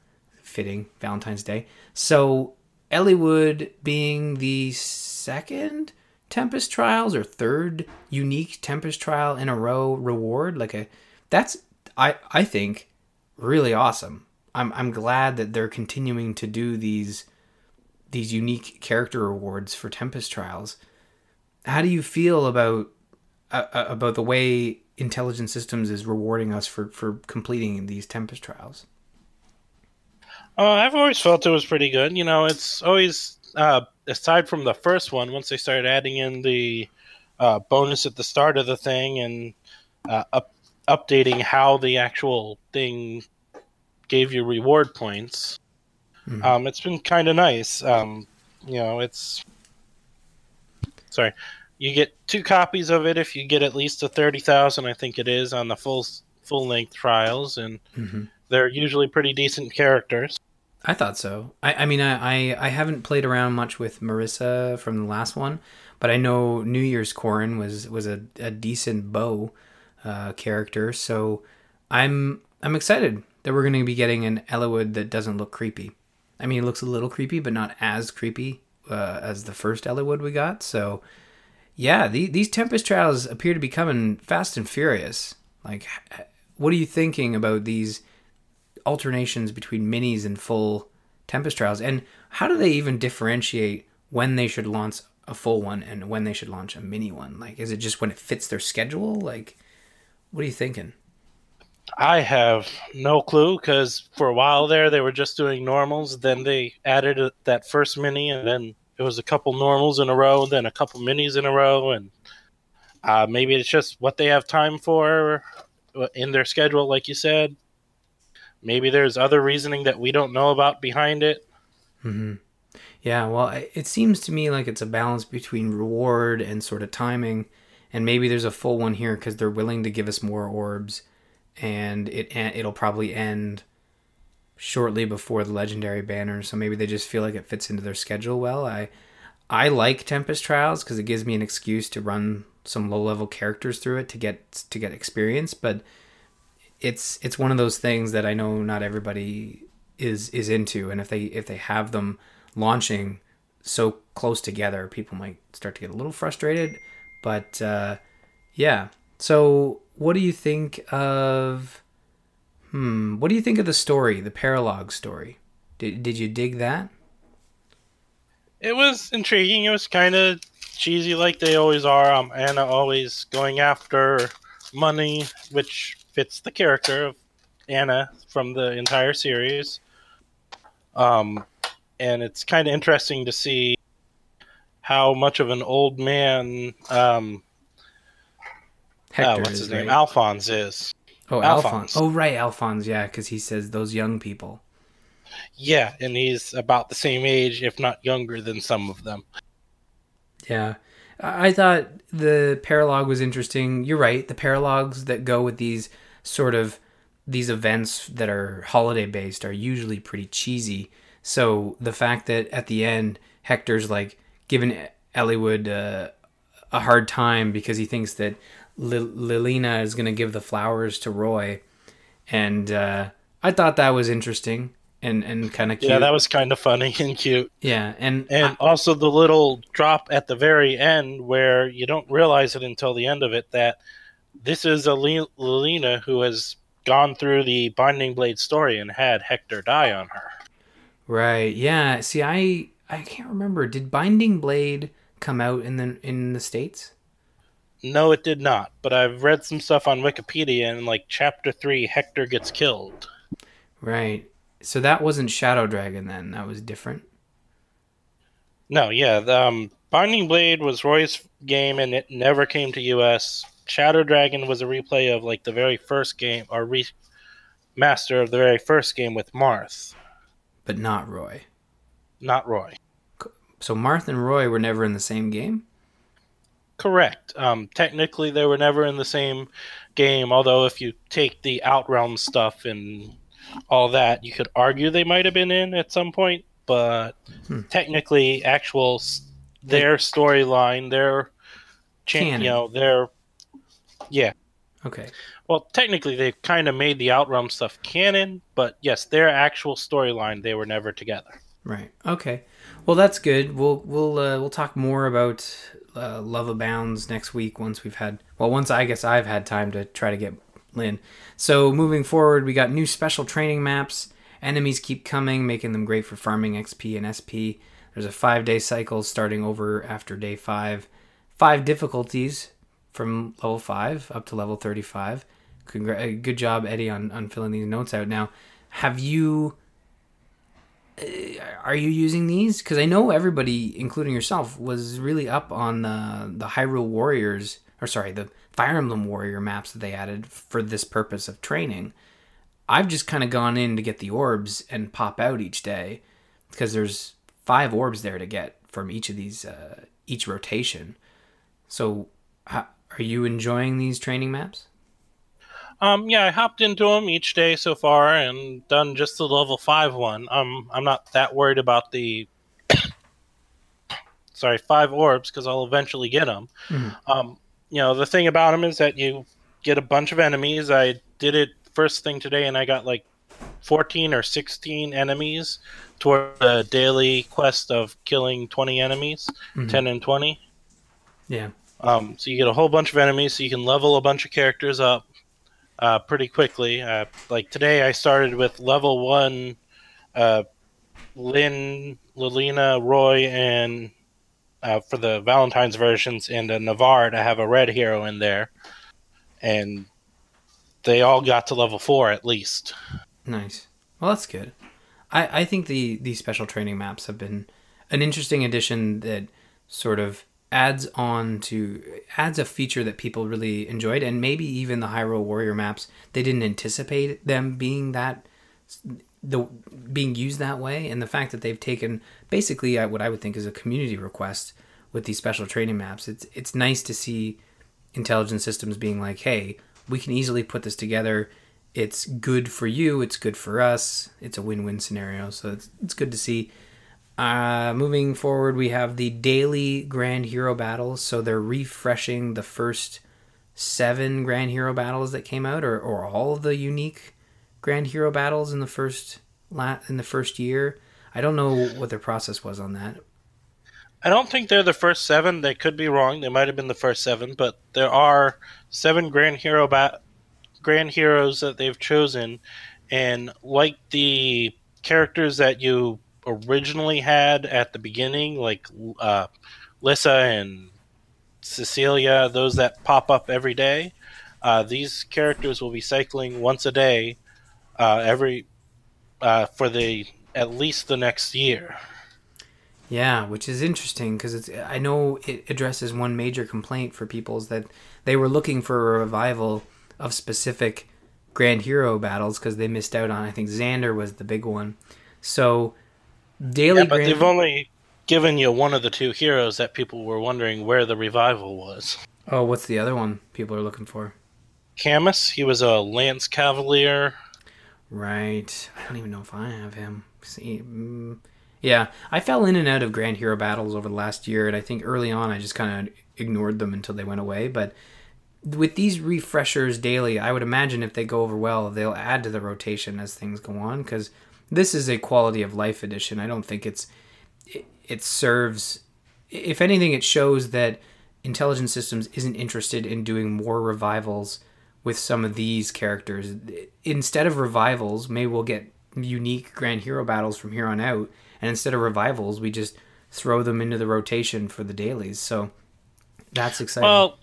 fitting Valentine's Day. So, Eliwood being the second Tempest Trials or third unique Tempest Trial in a row reward, like a that's I I think really awesome. I'm I'm glad that they're continuing to do these these unique character rewards for Tempest Trials. How do you feel about uh, uh, about the way Intelligent Systems is rewarding us for for completing these Tempest Trials? Uh, I've always felt it was pretty good. You know, it's always uh, aside from the first one, once they started adding in the uh, bonus at the start of the thing and uh, up, updating how the actual thing gave you reward points, mm-hmm. um, it's been kind of nice. Um, you know, it's sorry, you get two copies of it if you get at least a thirty thousand. I think it is on the full full length trials, and mm-hmm. they're usually pretty decent characters. I thought so. I, I mean, I, I, I haven't played around much with Marisa from the last one, but I know New Year's Corrin was was a, a decent bow uh, character, so I'm I'm excited that we're going to be getting an Eliwood that doesn't look creepy. I mean, it looks a little creepy, but not as creepy uh, as the first Eliwood we got. So, yeah, the, these Tempest trials appear to be coming fast and furious. Like, what are you thinking about these? alternations between minis and full Tempest trials? And how do they even differentiate when they should launch a full one and when they should launch a mini one? Like, is it just when it fits their schedule? Like, what are you thinking? I have no clue because for a while there they were just doing normals. Then they added a, that first mini, and then it was a couple normals in a row, then a couple minis in a row, and uh, maybe it's just what they have time for in their schedule, like you said. Maybe there's other reasoning that we don't know about behind it. Mm-hmm. Yeah, well, it seems to me like it's a balance between reward and sort of timing, and maybe there's a full one here because they're willing to give us more orbs, and it eh, it'll probably end shortly before the legendary banner. So maybe they just feel like it fits into their schedule well. I I like Tempest Trials because it gives me an excuse to run some low level characters through it to get to get experience, but it's it's one of those things that I know not everybody is is into, and if they if they have them launching so close together, people might start to get a little frustrated. But uh, yeah, so what do you think of? Hmm, what do you think of the story, the paralog story? Did did you dig that? It was intriguing. It was kind of cheesy, like they always are. Um, Anna always going after money, which fits the character of Anna from the entire series. Um, and it's kind of interesting to see how much of an old man um, uh, what's his name? Right? Alphonse is. Oh, Alphonse. Oh, right, Alphonse. Yeah, because he says those young people. Yeah, and he's about the same age, if not younger, than some of them. Yeah, I thought the paralog was interesting. You're right. The paralogs that go with these sort of these events that are holiday based are usually pretty cheesy. So the fact that at the end Hector's like giving Eliwood uh, a hard time because he thinks that Lilina is going to give the flowers to Roy, and uh, I thought that was interesting and and kind of cute. Yeah, that was kind of funny and cute. Yeah, and and I, also the little drop at the very end where you don't realize it until the end of it that this is a Lilina who has gone through the Binding Blade story and had Hector die on her. Right. Yeah. See, I I can't remember. Did Binding Blade come out in the in the states? No, it did not. But I've read some stuff on Wikipedia, and like chapter three, Hector gets killed. Right. So that wasn't Shadow Dragon then. That was different. No. Yeah. The, um, Binding Blade was Roy's game, and it never came to U.S. Shadow Dragon was a replay of like the very first game or remaster of the very first game with Marth, but not Roy. Not Roy. So Marth and Roy were never in the same game. Correct. Um, technically, they were never in the same game. Although, if you take the Outrealm stuff and all that, you could argue they might have been in at some point. But hmm. technically, actual their storyline, their you know, their yeah. Okay. Well, technically, they've kind of made the Outrealm stuff canon, but yes, their actual storyline, they were never together. Right. Okay. Well, that's good. We'll we'll uh, we'll talk more about uh, Love Abounds next week once we've had well once I guess I've had time to try to get Lyn. So moving forward, we got new special training maps. Enemies keep coming, making them great for farming XP and SP. There's a five day cycle starting over after day five. Five difficulties from level five up to level thirty five. Congra- uh, good job, Eddie, on, on filling these notes out. Now, have you are you using these? Because I know everybody, including yourself, was really up on the the Hyrule Warriors, or sorry, the Fire Emblem Warrior maps that they added for this purpose of training. I've just kind of gone in to get the orbs and pop out each day because there's five orbs there to get from each of these uh, each rotation. So, how, are you enjoying these training maps? Um, yeah, I hopped into them each day so far and done just the level five one. Um, I'm not that worried about the sorry five orbs because I'll eventually get them. Mhm. Um, you know, the thing about them is that you get a bunch of enemies. I did it first thing today, and I got like 14 or 16 enemies toward the daily quest of killing 20 enemies, Mhm. 10 and 20. Yeah. Um, so you get a whole bunch of enemies, so you can level a bunch of characters up uh, pretty quickly. Uh, like today, I started with level one, uh, Lyn, Lilina, Roy, and uh, for the Valentine's versions, and a Navarre to have a red hero in there, and they all got to level four at least. Nice. Well, that's good. I, I think the these special training maps have been an interesting addition that sort of adds on to adds a feature that people really enjoyed, and maybe even the Hyrule Warrior maps they didn't anticipate them being that the being used that way, and the fact that they've taken basically uh, what I would think is a community request with these special training maps. It's it's nice to see intelligent systems being like, hey, we can easily put this together. It's good for you. It's good for us. It's a win-win scenario. So it's it's good to see. Uh, moving forward, we have the daily Grand Hero battles. So they're refreshing the first seven Grand Hero battles that came out, or, or all of the unique Grand Hero battles in the first la- in the first year. I don't know what their process was on that. I don't think they're the first seven. They could be wrong. They might have been the first seven, but there are seven Grand Hero ba- Grand Heroes that they've chosen, and like the characters that you originally had at the beginning, like uh, Lissa and Cecilia, those that pop up every day. Uh, these characters will be cycling once a day, uh, every uh, for the at least the next year. Yeah, which is interesting because it's. I know it addresses one major complaint for people is that they were looking for a revival of specific Grand Hero battles because they missed out on. I think Xander was the big one. So daily Yeah, but Grand. they've only given you one of the two heroes that people were wondering where the revival was. oh, what's the other one people are looking for? Camus, he was a Lance Cavalier. Right. I don't even know if I have him. See, mm, yeah, I fell in and out of Grand Hero battles over the last year, and I think early on I just kind of ignored them until they went away. But with these refreshers daily, I would imagine if they go over well, they'll add to the rotation as things go on because this is a quality of life edition. I don't think it's it, it serves. If anything, it shows that Intelligent Systems isn't interested in doing more revivals with some of these characters. Instead of revivals, maybe we'll get unique Grand Hero battles from here on out, and instead of revivals, we just throw them into the rotation for the dailies. So that's exciting. Well,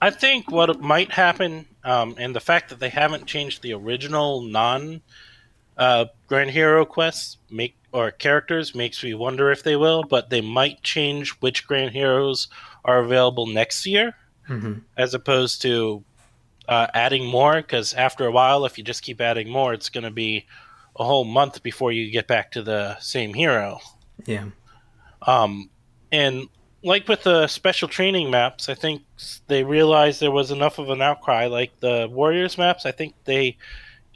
I think what might happen, um, and the fact that they haven't changed the original non uh, Grand Hero quests make or characters makes me wonder if they will. But they might change which Grand Heroes are available next year, Mhm. as opposed to uh, adding more. Because after a while, if you just keep adding more, it's going to be a whole month before you get back to the same hero. yeah, Um, and like with the special training maps, I think they realized there was enough of an outcry. Like the Warriors maps, I think they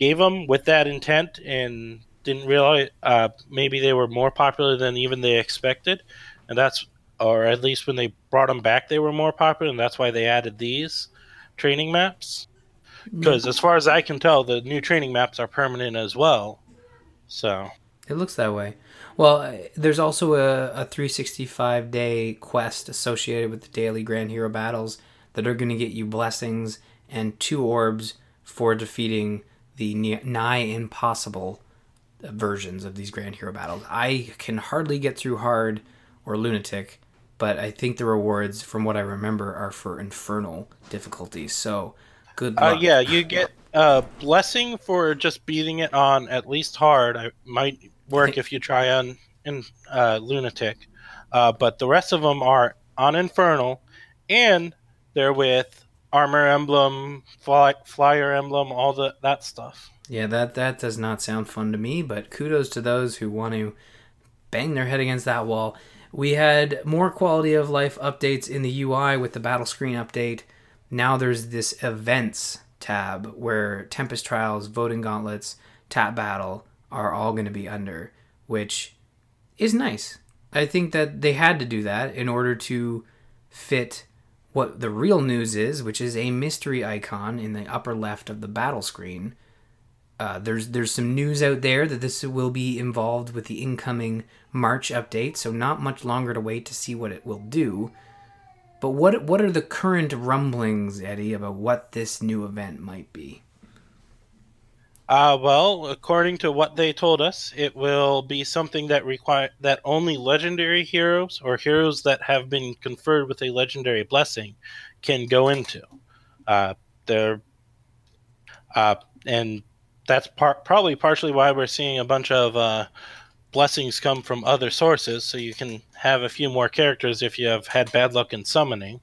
gave them with that intent and didn't realize uh, maybe they were more popular than even they expected. And that's or at least when they brought them back, they were more popular, and that's why they added these training maps. Because as far as I can tell, the new training maps are permanent as well. So it looks that way. Well, there's also a, a 365 day quest associated with the daily Grand Hero battles that are going to get you blessings and two orbs for defeating the nigh impossible versions of these Grand Hero battles. I can hardly get through hard or lunatic, but I think the rewards, from what I remember, are for infernal difficulties. So, good uh, luck. Uh, yeah, you get a blessing for just beating it on at least hard. I might work if you try on in uh, lunatic, uh, but the rest of them are on infernal, and they're with armor emblem, fly, flyer emblem, all the that stuff. Yeah, that that does not sound fun to me, but kudos to those who want to bang their head against that wall. We had more quality of life updates in the UI with the battle screen update. Now there's this events tab where Tempest Trials, Voting Gauntlets, Tap Battle are all going to be under, which is nice. I think that they had to do that in order to fit what the real news is, which is a mystery icon in the upper left of the battle screen. Uh, there's there's some news out there that this will be involved with the incoming March update, so not much longer to wait to see what it will do. But what what are the current rumblings, Eddie, about what this new event might be? Uh, well, according to what they told us, it will be something that require that only legendary heroes or heroes that have been conferred with a legendary blessing can go into. Uh, they're, uh, and that's par- probably partially why we're seeing a bunch of uh, blessings come from other sources, so you can have a few more characters if you have had bad luck in summoning.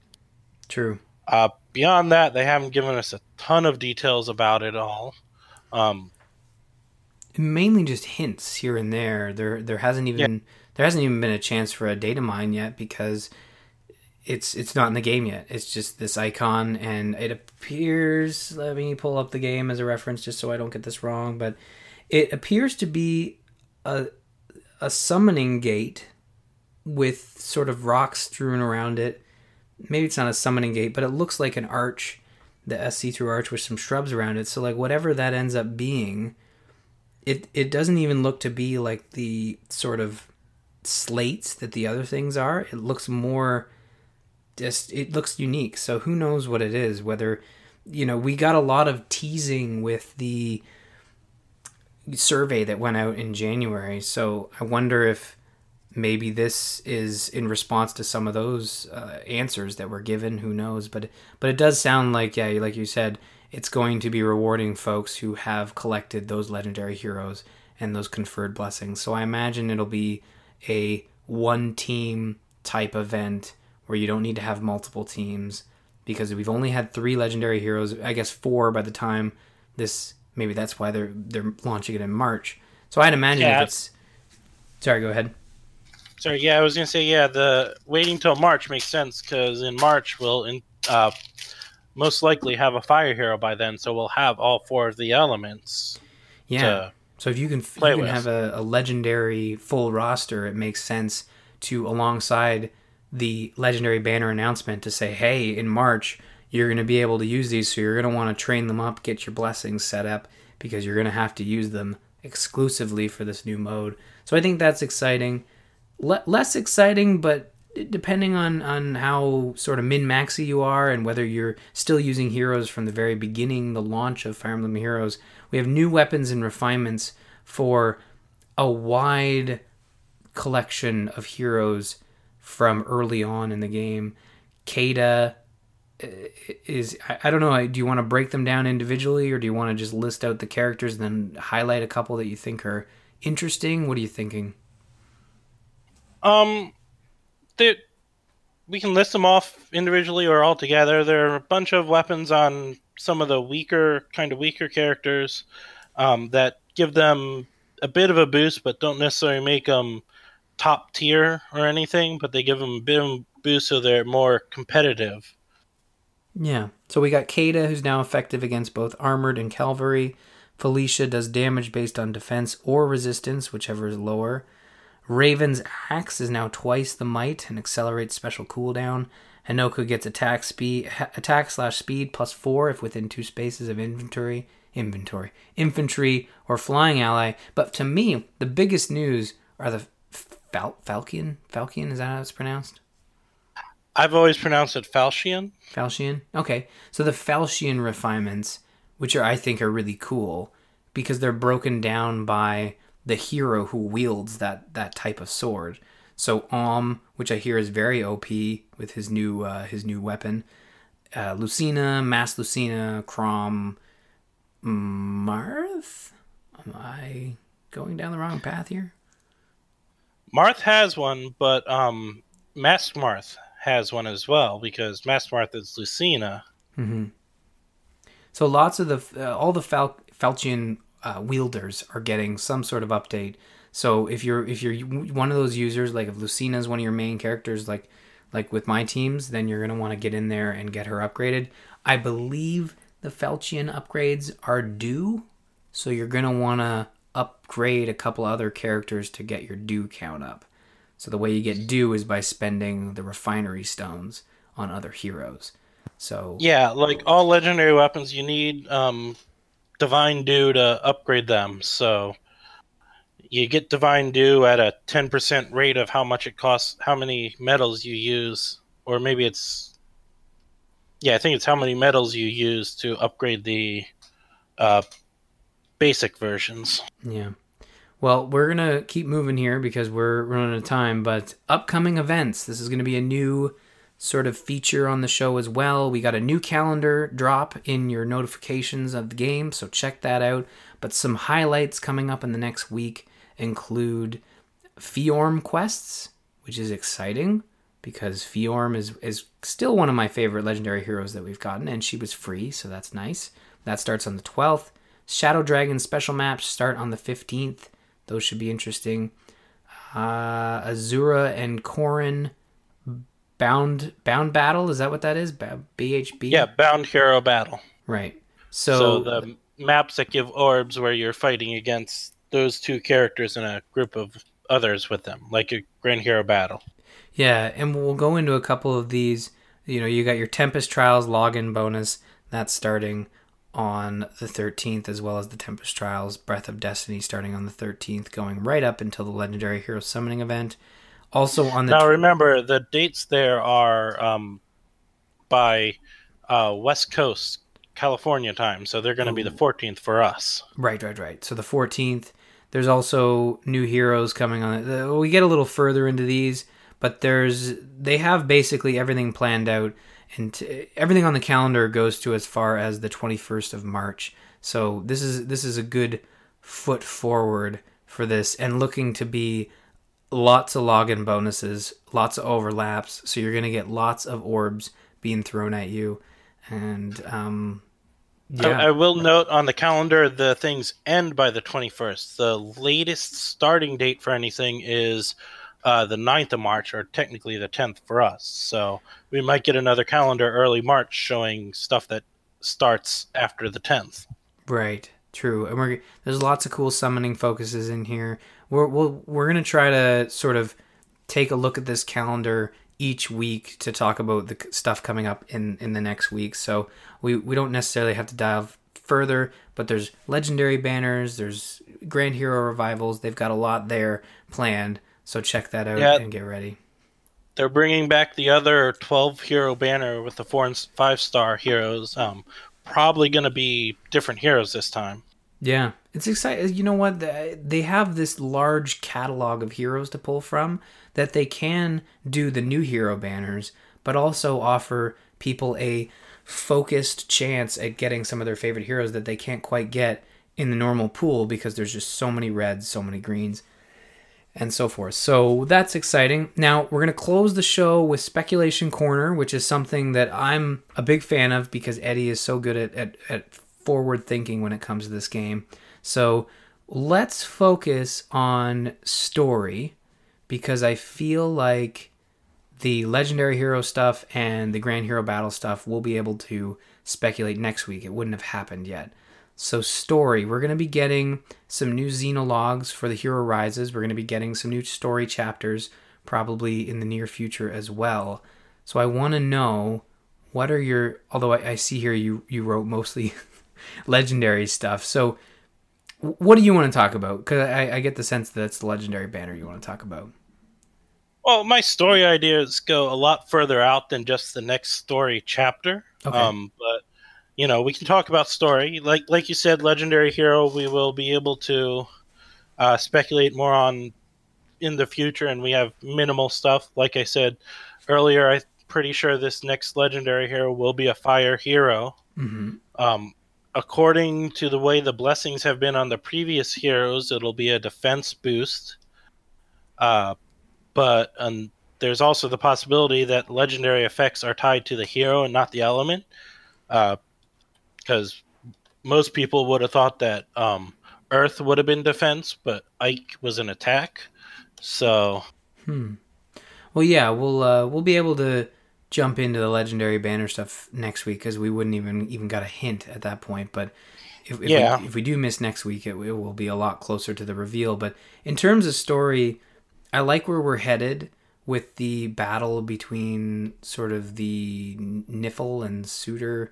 True. Uh, beyond that, they haven't given us a ton of details about it all. Um, Mainly just hints here and there. There, there hasn't even yeah. there hasn't even been a chance for a data mine yet because it's it's not in the game yet. It's just this icon, and it appears. Let me pull up the game as a reference, just so I don't get this wrong. But it appears to be a a summoning gate with sort of rocks strewn around it. Maybe it's not a summoning gate, but it looks like an arch the SC through arch with some shrubs around it. So like whatever that ends up being, it it doesn't even look to be like the sort of slates that the other things are. It looks more just it looks unique. So who knows what it is? Whether you know we got a lot of teasing with the survey that went out in January. So I wonder if maybe this is in response to some of those uh, answers that were given who knows? But but it does sound like yeah like you said it's going to be rewarding folks who have collected those legendary heroes and those conferred blessings. So i imagine it'll be a one team type event where you don't need to have multiple teams because we've only had three legendary heroes i guess four by the time this maybe that's why they're they're launching it in march. So i'd imagine yeah. if it's sorry go ahead Sorry, yeah, I was gonna say yeah. The waiting till March makes sense because in March we'll in, uh, most likely have a fire hero by then, so we'll have all four of the elements. Yeah. So if you can, you can have a, a legendary full roster, it makes sense to alongside the legendary banner announcement to say, hey, in March you're going to be able to use these, so you're going to want to train them up, get your blessings set up because you're going to have to use them exclusively for this new mode. So I think that's exciting le- less exciting, but depending on on how sort of min maxy you are and whether you're still using heroes from the very beginning, the launch of Fire Emblem Heroes, we have new weapons and refinements for a wide collection of heroes from early on in the game. Keita uh, is I don't know. Do you want to break them down individually, or do you want to just list out the characters and then highlight a couple that you think are interesting? What are you thinking? Um, we can list them off individually or all together. There are a bunch of weapons on some of the weaker, kind of weaker characters um, that give them a bit of a boost, but don't necessarily make them top tier or anything. But they give them a bit of a boost so they're more competitive. Yeah. So we got Keita, who's now effective against both armored and cavalry. Felicia does damage based on defense or resistance, whichever is lower. Raven's axe is now twice the might and accelerates special cooldown. Hinoka gets attack speed, attack slash speed plus four if within two spaces of inventory, inventory, infantry or flying ally. But to me, the biggest news are the Fal- Falcon. Falcon is that how it's pronounced? I've always pronounced it Falchion. Falchion. Okay, so the Falchion refinements, which are I think are really cool because they're broken down by the hero who wields that that type of sword. So Alm, which I hear is very OP with his new uh, his new weapon, uh, Lucina, Mass Lucina, Chrom, Marth. Am I going down the wrong path here? Marth has one, but um, Masked Marth has one as well because Masked Marth is Lucina. Mm-hmm. So lots of the uh, all the Fal- Falchion uh, wielders are getting some sort of update. So if you're if you're one of those users, like if Lucina is one of your main characters, like like with my teams, then you're gonna want to get in there and get her upgraded. I believe the Falchion upgrades are due, so you're gonna want to upgrade a couple other characters to get your Dew count up. So the way you get Dew is by spending the refinery stones on other heroes. So yeah, like all legendary weapons, you need um, Divine Dew to upgrade them. So you get Divine Dew at a 10% rate of how much it costs, how many medals you use, or maybe it's yeah, I think it's how many medals you use to upgrade the uh, basic versions. Yeah. Well, we're going to keep moving here because we're running out of time, but upcoming events. This is going to be a new sort of feature on the show as well. We got a new calendar drop in your notifications of the game, so check that out. But some highlights coming up in the next week include Fjorm quests, which is exciting because Fjorm is is still one of my favorite legendary heroes that we've gotten, and she was free, so that's nice. That starts on the 12th. Shadow Dragon special maps start on the 15th. Those should be interesting. Uh, Azura and Corrin bound bound battle? Is that what that is? Bhb yeah bound hero battle. Right. So, so the maps that give orbs where you're fighting against those two characters and a group of others with them like a grand hero battle. Yeah and we'll go into a couple of these. You know you got your tempest trials login bonus that's starting on the 13th, as well as the Tempest Trials Breath of Destiny starting on the 13th, going right up until the Legendary Hero Summoning event. Also on the now, remember the dates there are um, by uh, West Coast California time, so they're going to be the 14th for us. Right, right, right. So the 14th. There's also new heroes coming on. We get a little further into these, but there's they have basically everything planned out and t- everything on the calendar goes to as far as the 21st of March. So this is this is a good foot forward for this and looking to be lots of login bonuses, lots of overlaps. So you're going to get lots of orbs being thrown at you and um yeah. I, I, will note on the calendar the things end by the 21st. The latest starting date for anything is uh, the 9th of March, or technically the 10th for us. So we might get another calendar early March showing stuff that starts after the 10th. Right. True. And we're there's lots of cool summoning focuses in here. We're we'll, we're gonna try to sort of take a look at this calendar each week to talk about the stuff coming up in in the next week. So we we don't necessarily have to dive further, but there's legendary banners, there's grand hero revivals. They've got a lot there planned. So check that out yeah. and get ready. They're bringing back the other 12 hero banner with the four and five star heroes. Um, probably going to be different heroes this time. Yeah, it's exciting. You know what? They have this large catalog of heroes to pull from that they can do the new hero banners, but also offer people a focused chance at getting some of their favorite heroes that they can't quite get in the normal pool because there's just so many reds, so many greens and so forth. So that's exciting. Now, we're going to close the show with Speculation Corner, which is something that I'm a big fan of because Eddie is so good at, at, at forward thinking when it comes to this game. So let's focus on story because I feel like the legendary hero stuff and the grand hero battle stuff we'll be able to speculate next week. It wouldn't have happened yet. So, story, we're going to be getting some new Xenologues for The Hero Rises. We're going to be getting some new story chapters probably in the near future as well. So, I want to know what are your, although I, I see here you, you wrote mostly legendary stuff. So, what do you want to talk about? Because I, I get the sense that it's the legendary banner you want to talk about. Well, my story ideas go a lot further out than just the next story chapter. Okay. Um, but you know, we can talk about story. Like like you said, legendary hero. We will be able to uh, speculate more on in the future, and we have minimal stuff. Like I said earlier, I'm pretty sure this next legendary hero will be a fire hero. Mm-hmm. Um, according to the way the blessings have been on the previous heroes, it'll be a defense boost. Uh, but um, there's also the possibility that legendary effects are tied to the hero and not the element. Because most people would have thought that um, Earth would have been defense, but Ike was an attack. So Well, yeah, we'll uh, we'll be able to jump into the legendary banner stuff next week because we wouldn't even even got a hint at that point. But if if, Yeah. we, if we do miss next week, it, it will be a lot closer to the reveal. But in terms of story, I like where we're headed with the battle between sort of the Nifl and Surtr.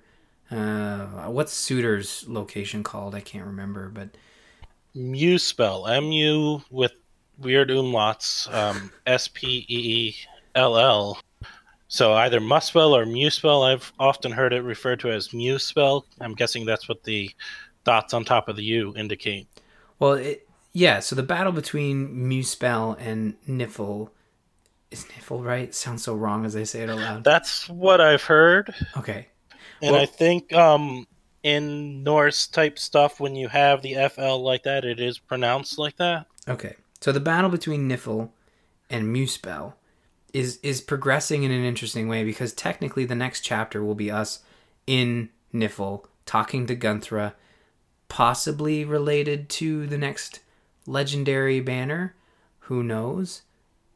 Uh, what's Surtr's location called? I can't remember, but Mu spell M U with weird umlauts um, S P E E L L. So either Muspell or Muspell. I've often heard it referred to as Muspell. I'm guessing that's what the dots on top of the U indicate. Well, it, yeah. So the battle between Muspell and Nifl is Nifl right? Sounds so wrong as I say it aloud. That's what I've heard, Okay. and Well- I think um, in Norse type stuff, when you have the FL like that, it is pronounced like that. Okay. So the battle between Nifl and Muspell is is progressing in an interesting way because technically the next chapter will be us in Nifl talking to Gunnthra, possibly related to the next legendary banner. Who knows?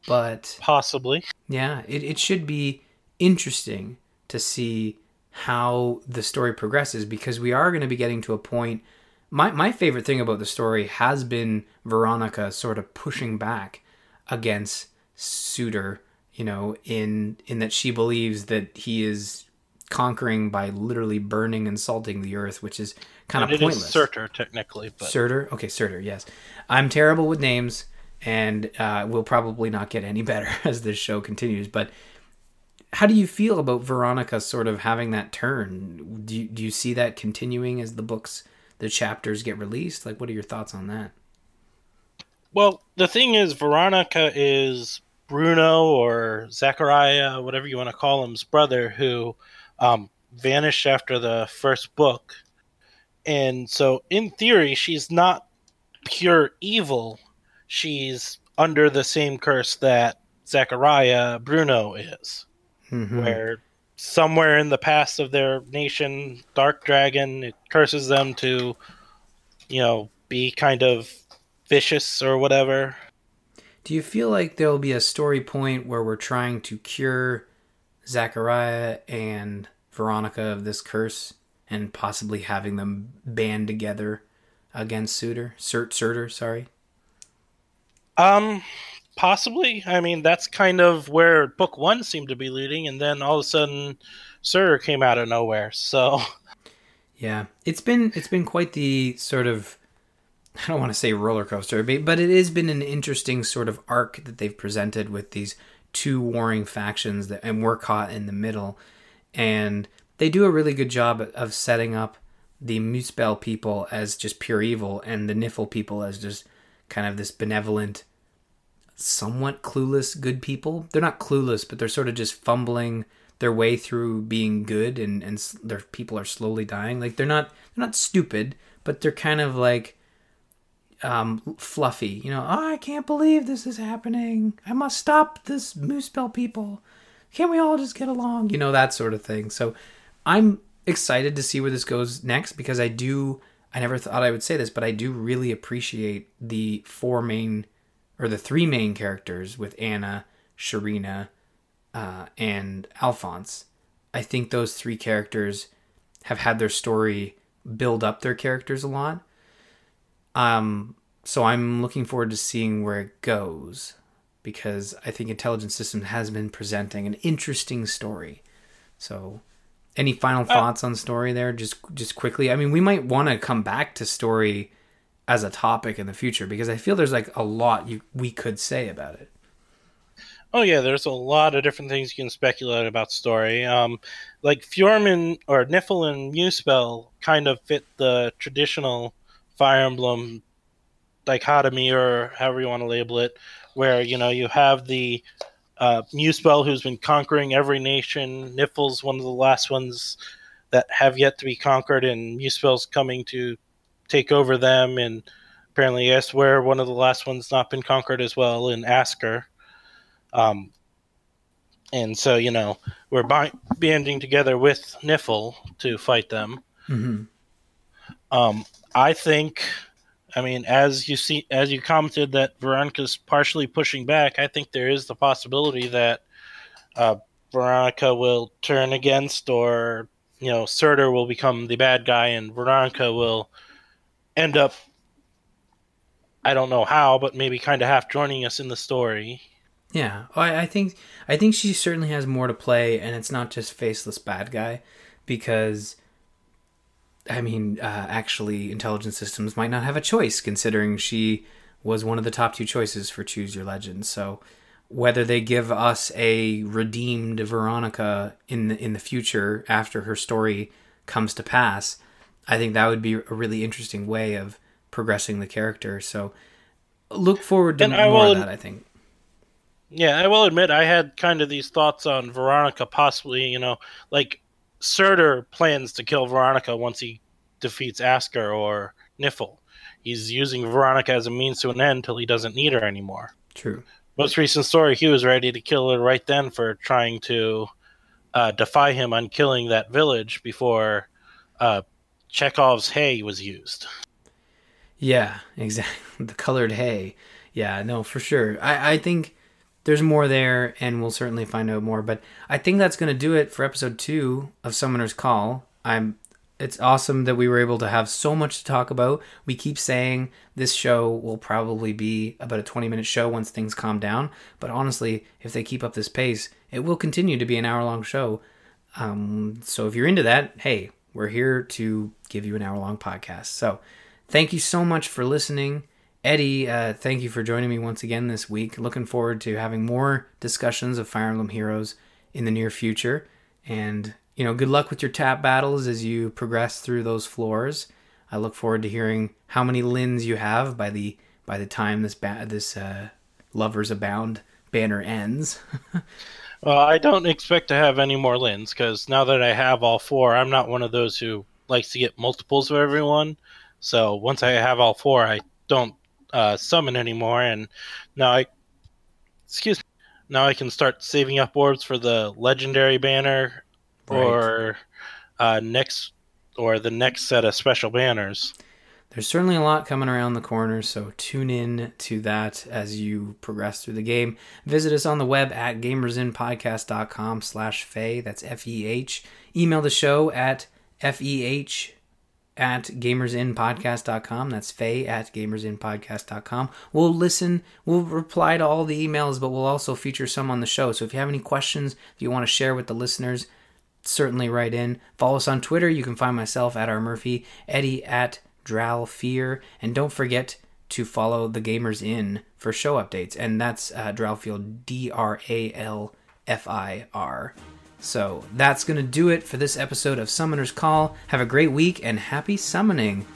But Possibly. Yeah, it, it should be interesting to see how the story progresses because we are going to be getting to a point. My, my favorite thing about the story has been Veronica sort of pushing back against Surtr, you know, in in that she believes that he is conquering by literally burning and salting the earth, which is kind And of pointless. Surtr, technically, but Surtr? Okay, Surtr, yes. I'm terrible with names, and uh, we'll probably not get any better as this show continues. But how do you feel about Veronica sort of having that turn? Do you, do you see that continuing as the books, the chapters get released? Like, what are your thoughts on that? Well, the thing is, Veronica is Bruno or Zachariah, whatever you want to call him's brother, who um, vanished after the first book. And so, in theory, she's not pure evil. She's under the same curse that Zachariah Bruno is, Mhm. where somewhere in the past of their nation, Dark Dragon, it curses them to, you know, be kind of vicious or whatever. Do you feel like there will be a story point where we're trying to cure Zachariah and Veronica of this curse and possibly having them band together against Surtr? Surt Surtr, sorry. Um, possibly. I mean, that's kind of where book one seemed to be leading, and then all of a sudden, Sir came out of nowhere. So, Yeah, it's been it's been quite the sort of I don't want to say roller coaster, but it has been an interesting sort of arc that they've presented with these two warring factions that and we're caught in the middle, and they do a really good job of setting up the Muspell people as just pure evil and the Nifl people as just kind of this benevolent, somewhat clueless good people. They're not clueless, but they're sort of just fumbling their way through being good and and their people are slowly dying. Like they're not they're not stupid, but they're kind of like um fluffy. You know, oh, I can't believe this is happening. I must stop this Muspell people. Can't we all just get along? You know that sort of thing. So I'm excited to see where this goes next because I do I never thought I would say this, but I do really appreciate the four main or the three main characters with Anna, Sharena, uh, and Alphonse. I think those three characters have had their story build up their characters a lot. Um, so I'm looking forward to seeing where it goes because I think Intelligent Systems has been presenting an interesting story. So, any final thoughts on story there? Just just quickly. I mean, we might want to come back to story as a topic in the future because I feel there's like a lot you we could say about it. Oh yeah, there's a lot of different things you can speculate about story. Um, like Fjorman or Nifl and Muspell kind of fit the traditional Fire Emblem dichotomy, or however you want to label it, where you know you have the uh, Muspell who's been conquering every nation. Nifl's one of the last ones that have yet to be conquered, and Muspell's coming to take over them. And apparently, yes, we're one of the last ones not been conquered as well in Askr. Um, and so, you know, we're bi- banding together with Nifl to fight them. Mm-hmm. Um, I think, I mean, as you see, as you commented that Veronica's partially pushing back, I think there is the possibility that uh, Veronica will turn against, or you know, Surtr will become the bad guy, and Veronica will end up. I don't know how, but maybe kind of half joining us in the story. Yeah, I, I think I think she certainly has more to play, and it's not just faceless bad guy, because I mean, uh, actually, intelligent systems might not have a choice, considering she was one of the top two choices for Choose Your Legend. So, whether they give us a redeemed Veronica in the, in the future after her story comes to pass, I think that would be a really interesting way of progressing the character. So, look forward to And more of that. I think. Yeah, I will admit I had kind of these thoughts on Veronica possibly, you know, like Surtr plans to kill Veronica once he defeats Askr or Nifl. He's using Veronica as a means to an end till he doesn't need her anymore. True. Most recent story, he was ready to kill her right then for trying to uh, defy him on killing that village before uh, Chekhov's hay was used. Yeah, exactly. The colored hay. Yeah, no, for sure. I, I think there's more there, and we'll certainly find out more. But I think that's going to do it for episode two of Summoner's Call. I'm. It's awesome that we were able to have so much to talk about. We keep saying this show will probably be about a 20 minute show once things calm down. But honestly, if they keep up this pace, it will continue to be an hour long show. Um, so if you're into that, hey, we're here to give you an hour long podcast. So thank you so much for listening. Eddie, uh, thank you for joining me once again this week. Looking forward to having more discussions of Fire Emblem Heroes in the near future. And, you know, good luck with your tap battles as you progress through those floors. I look forward to hearing how many Lyns you have by the by the time this ba- this uh, Lovers Abound banner ends. Well, I don't expect to have any more Lyns because now that I have all four, I'm not one of those who likes to get multiples of everyone. So once I have all four, I don't uh, summon anymore, and now I, excuse me, now I can start saving up orbs for the legendary banner, or uh, next, or the next set of special banners. There's certainly a lot coming around the corner, so tune in to that as you progress through the game. Visit us on the web at gamersinpodcast.com slash feh. That's F-E-H. Email the show at F-E-H at gamersinpodcast.com. That's feh at gamersinpodcast.com. We'll listen, we'll reply to all the emails, but we'll also feature some on the show. So if you have any questions, if you want to share with the listeners, certainly write in. Follow us on Twitter. You can find myself at R Murphy, Eddie at Dralfir, and don't forget to follow the Gamers In for show updates. And that's uh, D R A L F I R. So that's going to do it for this episode of Summoner's Call. Have a great week and happy summoning.